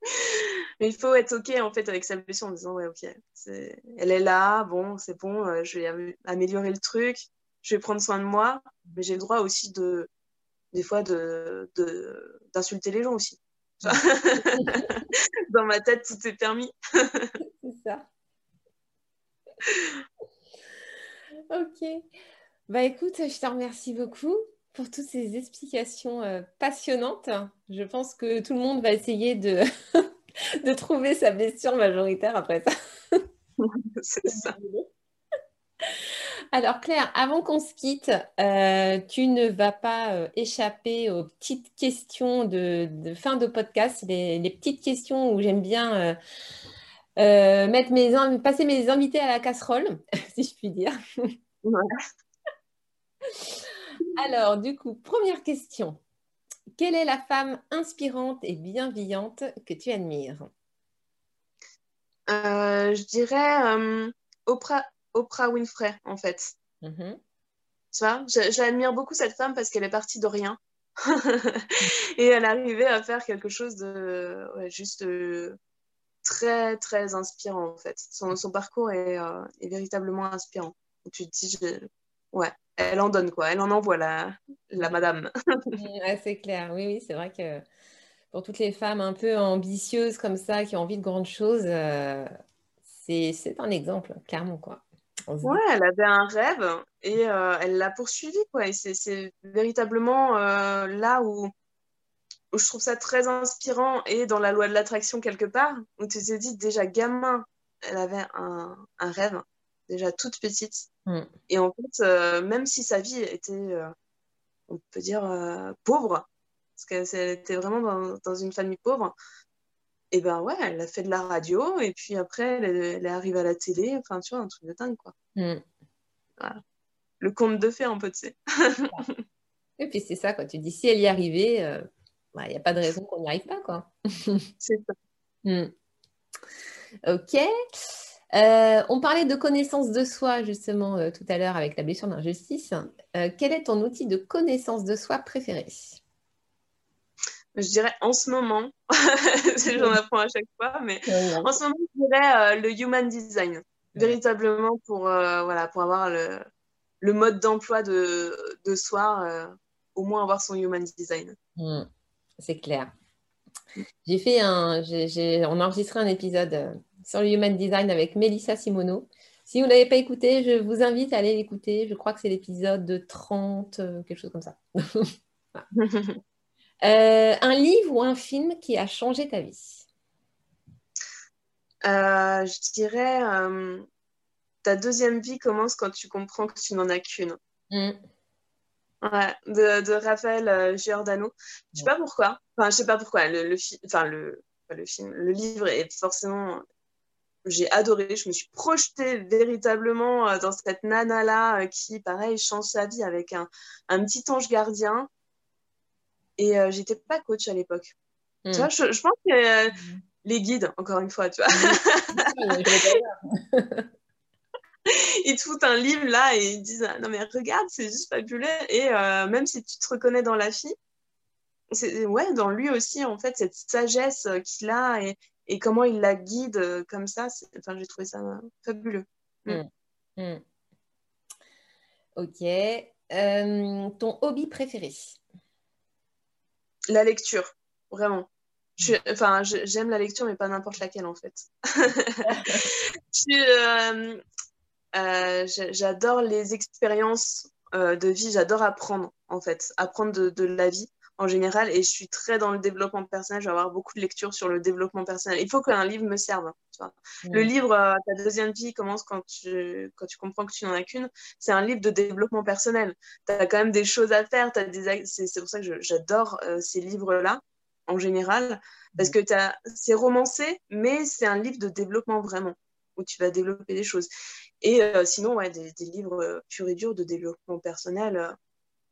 *laughs* Mais il faut être OK en fait avec sa blessure en disant, ouais, OK, elle est là, bon, c'est bon, euh, je vais améliorer le truc, je vais prendre soin de moi, mais j'ai le droit aussi de, des fois de, d'insulter les gens aussi. *laughs* *laughs* Dans ma tête, tout est permis. C'est ça. Ok. Bah écoute, je te remercie beaucoup pour toutes ces explications euh, passionnantes. Je pense que tout le monde va essayer de, *laughs* de trouver sa blessure majoritaire après ça. *laughs* C'est ça. Alors Claire, avant qu'on se quitte, euh, tu ne vas pas euh, échapper aux petites questions de, fin de podcast, les, petites questions où j'aime bien euh, mettre mes, passer mes invités à la casserole, *laughs* si je puis dire. Alors, du coup, première question. Quelle est la femme inspirante et bienveillante que tu admires? Je dirais Oprah, Oprah Winfrey, en fait. Mm-hmm. Tu vois, j'admire beaucoup cette femme parce qu'elle est partie de rien. *laughs* et elle arrivait à faire quelque chose de juste euh, très, très inspirant, en fait. Son, son parcours est, euh, est, véritablement inspirant. tu te dis, ouais, elle en donne, quoi. Elle en envoie, la, la madame. c'est clair. Oui, oui, c'est vrai que pour toutes les femmes un peu ambitieuses comme ça, qui ont envie de grandes choses, euh, c'est un exemple, clairement, quoi. Ouais, elle avait un rêve et euh, elle l'a poursuivi, quoi. Et c'est véritablement euh, là où, je trouve ça très inspirant et dans la loi de l'attraction quelque part, où tu t'es dit déjà gamin, elle avait un, rêve, déjà toute petite. Mm. Et en fait, euh, même si sa vie était, on peut dire, pauvre, parce qu'elle était vraiment dans, dans, une famille pauvre, et ben ouais, elle a fait de la radio et puis après, elle, est arrivée à la télé. Enfin, tu vois, un truc de dingue, quoi. Mm. Le conte de fées, un peu, tu sais. *laughs* et puis c'est ça, quoi. Tu dis, si elle y arrivait, il euh, n'y bah, a pas de raison qu'on n'y arrive pas, quoi. *laughs* c'est ça. Mm. Ok. Euh, on parlait de connaissance de soi justement euh, tout à l'heure avec la blessure d'injustice. quel est ton outil de connaissance de soi préféré? Je dirais en ce moment, *laughs* j'en apprends à chaque fois, mais en ce moment, je dirais euh, le human design, véritablement pour, euh, voilà, pour avoir le, le mode d'emploi de, de soi, euh, au moins avoir son human design. Hmm. c'est clair. J'ai fait un, on a enregistré un épisode sur le human design avec Melissa Simono. Si vous ne l'avez pas écouté, je vous invite à aller l'écouter. Je crois que c'est l'épisode de 30, quelque chose comme ça. *laughs* Euh, un livre ou un film qui a changé ta vie? Euh, Je dirais euh, Ta deuxième vie commence quand tu comprends que tu n'en as qu'une. Mm. Ouais, de, Raphaël Giordano. Je sais pas pourquoi. Enfin, je sais pas pourquoi. Le, enfin, le, le film, le livre est forcément j'ai adoré. Je me suis projetée véritablement dans cette nana-là qui, pareil, change sa vie avec un, un petit ange gardien. Et euh, j'étais pas coach à l'époque. Tu hmm. vois, je, pense que euh, les guides, encore une fois, tu vois. *laughs* ils te foutent un livre là et ils disent non mais regarde c'est juste fabuleux et euh, même si tu te reconnais dans la fille c'est ouais dans lui aussi en fait cette sagesse qu'il a et, et, comment il la guide comme ça enfin j'ai trouvé ça fabuleux mm. Hmm. ok ton hobby préféré? La lecture, vraiment. enfin, j'aime la lecture, mais pas n'importe laquelle en fait. *laughs* Euh, euh, j'adore les expériences euh, de vie, j'adore apprendre en fait, apprendre de, la vie en général et je suis très dans le développement personnel. Je vais avoir beaucoup de lectures sur le développement personnel. Il faut qu'un livre me serve. Le livre Ta deuxième vie commence quand tu, quand tu comprends que tu n'en as qu'une. C'est un livre de développement personnel. Tu as quand même des choses à faire. C'est pour ça que j'adore euh, ces livres-là en général parce que c'est romancé, mais c'est un livre de développement vraiment où tu vas développer des choses. Et euh, sinon, ouais, des, livres euh, purs et durs de développement personnel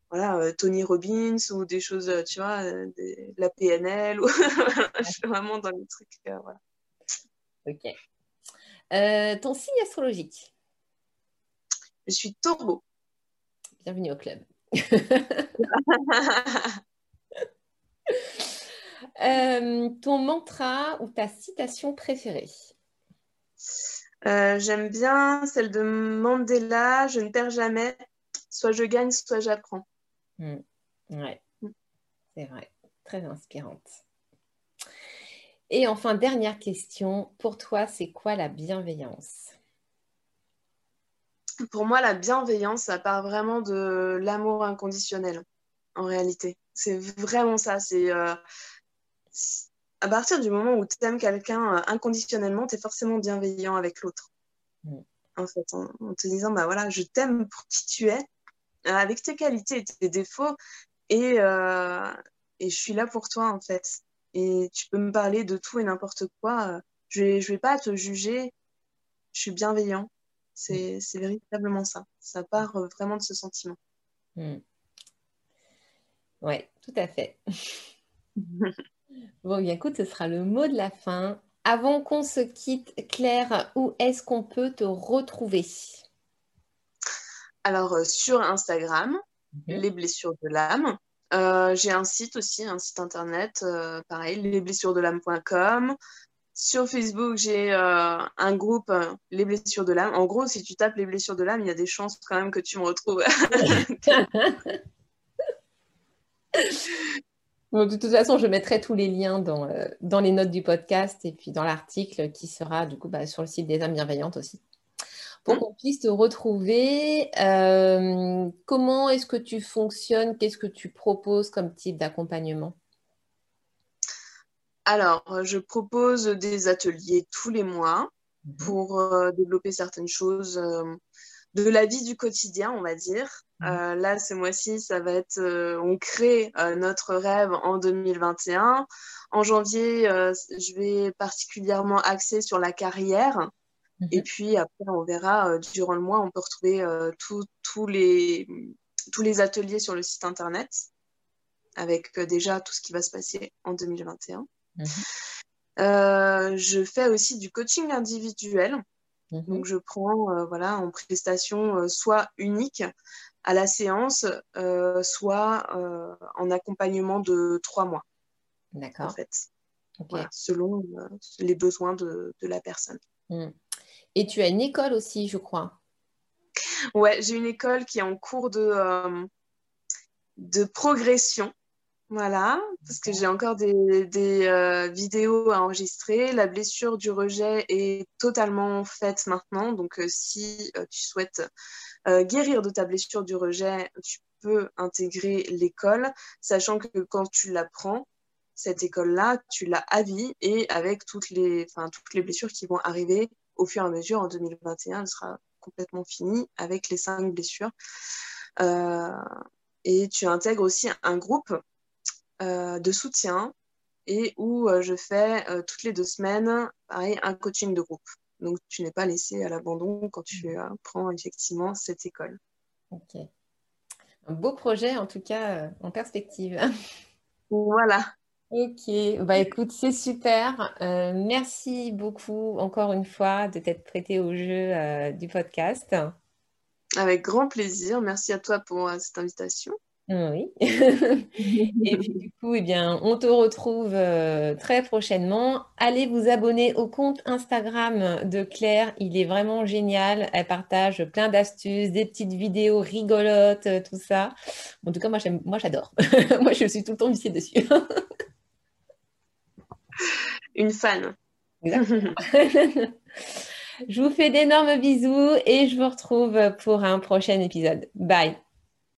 voilà, euh, Tony Robbins ou des choses, euh, tu vois, euh, la PNL. Ou *laughs* je suis vraiment dans les trucs. voilà. Ok. ton signe astrologique? Je suis taureau. Bienvenue au club. *laughs* ton mantra ou ta citation préférée? J'aime bien celle de Mandela, je ne perds jamais, soit je gagne, soit j'apprends. Mm. Ouais. Mm. C'est vrai, très inspirante. Et enfin, dernière question, pour toi, c'est quoi la bienveillance? Pour moi, la bienveillance, ça part vraiment de l'amour inconditionnel, en réalité. C'est vraiment ça. C'est euh, à partir du moment où tu aimes quelqu'un euh, inconditionnellement, tu es forcément bienveillant avec l'autre. Mm. En fait, en, te disant, bah voilà, je t'aime pour qui tu es, avec tes qualités et tes défauts, et, euh, et je suis là pour toi, en fait. Et tu peux me parler de tout et n'importe quoi. Je vais, je vais pas te juger. Je suis bienveillant. C'est véritablement ça. Ça part vraiment de ce sentiment. Mm. Oui, tout à fait. *laughs* Bon, bien écoute, ce sera le mot de la fin. Avant qu'on se quitte, Claire, où est-ce qu'on peut te retrouver? Alors, euh, sur Instagram, les blessures de l'âme. Euh, j'ai un site aussi, un site internet, euh, pareil, lesblessuresdelâme.com. Sur Facebook, j'ai un groupe, Les Blessures de l'âme. En gros, si tu tapes Les Blessures de l'âme, il y a des chances quand même que tu me retrouves. *laughs* de toute façon, je mettrai tous les liens euh, dans, les notes du podcast et puis dans l'article qui sera du coup bah, sur le site des âmes bienveillantes aussi. Pour mm. qu'on puisse te retrouver, euh, comment est-ce que tu fonctionnes? Qu'est-ce que tu proposes comme type d'accompagnement? Alors, je propose des ateliers tous les mois mhm. pour euh, développer certaines choses de la vie du quotidien, on va dire. Mmh. Euh, là, ce mois-ci, ça va être, euh, on crée euh, notre rêve en 2021. En janvier, je vais particulièrement axer sur la carrière. Mmh. Et puis après, on verra, durant le mois, on peut retrouver tous les, tous les ateliers sur le site internet, avec déjà tout ce qui va se passer en 2021. Mmh. je fais aussi du coaching individuel. Donc, mhm. je prends euh, voilà, en prestation euh, soit unique à la séance, euh, soit en accompagnement de trois mois. D'accord. En fait. selon les besoins de, la personne. Et tu as une école aussi, je crois. Ouais, j'ai une école qui est en cours de, de progression. Voilà, parce que j'ai encore des, euh, vidéos à enregistrer. La blessure du rejet est totalement faite maintenant. Donc, euh, si euh, tu souhaites guérir de ta blessure du rejet, tu peux intégrer l'école, sachant que quand tu l'apprends, cette école-là, tu l'as à vie et avec toutes les, toutes les blessures qui vont arriver au fur et à mesure en 2021, elle sera complètement finie avec les cinq blessures. et tu intègres aussi un groupe euh, de soutien et où euh, je fais euh, toutes les deux semaines, pareil, un coaching de groupe. Donc, tu n'es pas laissé à l'abandon quand tu prends effectivement cette école. Ok. Un beau projet, en tout cas, en perspective. Voilà. Ok, bah écoute, c'est super. merci beaucoup encore une fois de t'être prêté au jeu du podcast. Avec grand plaisir. Merci à toi pour cette invitation. Oui. *laughs* et puis du coup, eh bien, on te retrouve euh, très prochainement. Allez vous abonner au compte Instagram de Claire. Il est vraiment génial. Elle partage plein d'astuces, des petites vidéos rigolotes, euh, tout ça. En tout cas, moi, moi j'adore. *laughs* moi, je suis tout le temps viciée dessus. *laughs* *laughs* Une fan. *laughs* *laughs* je vous fais d'énormes bisous et je vous retrouve pour un prochain épisode. Bye.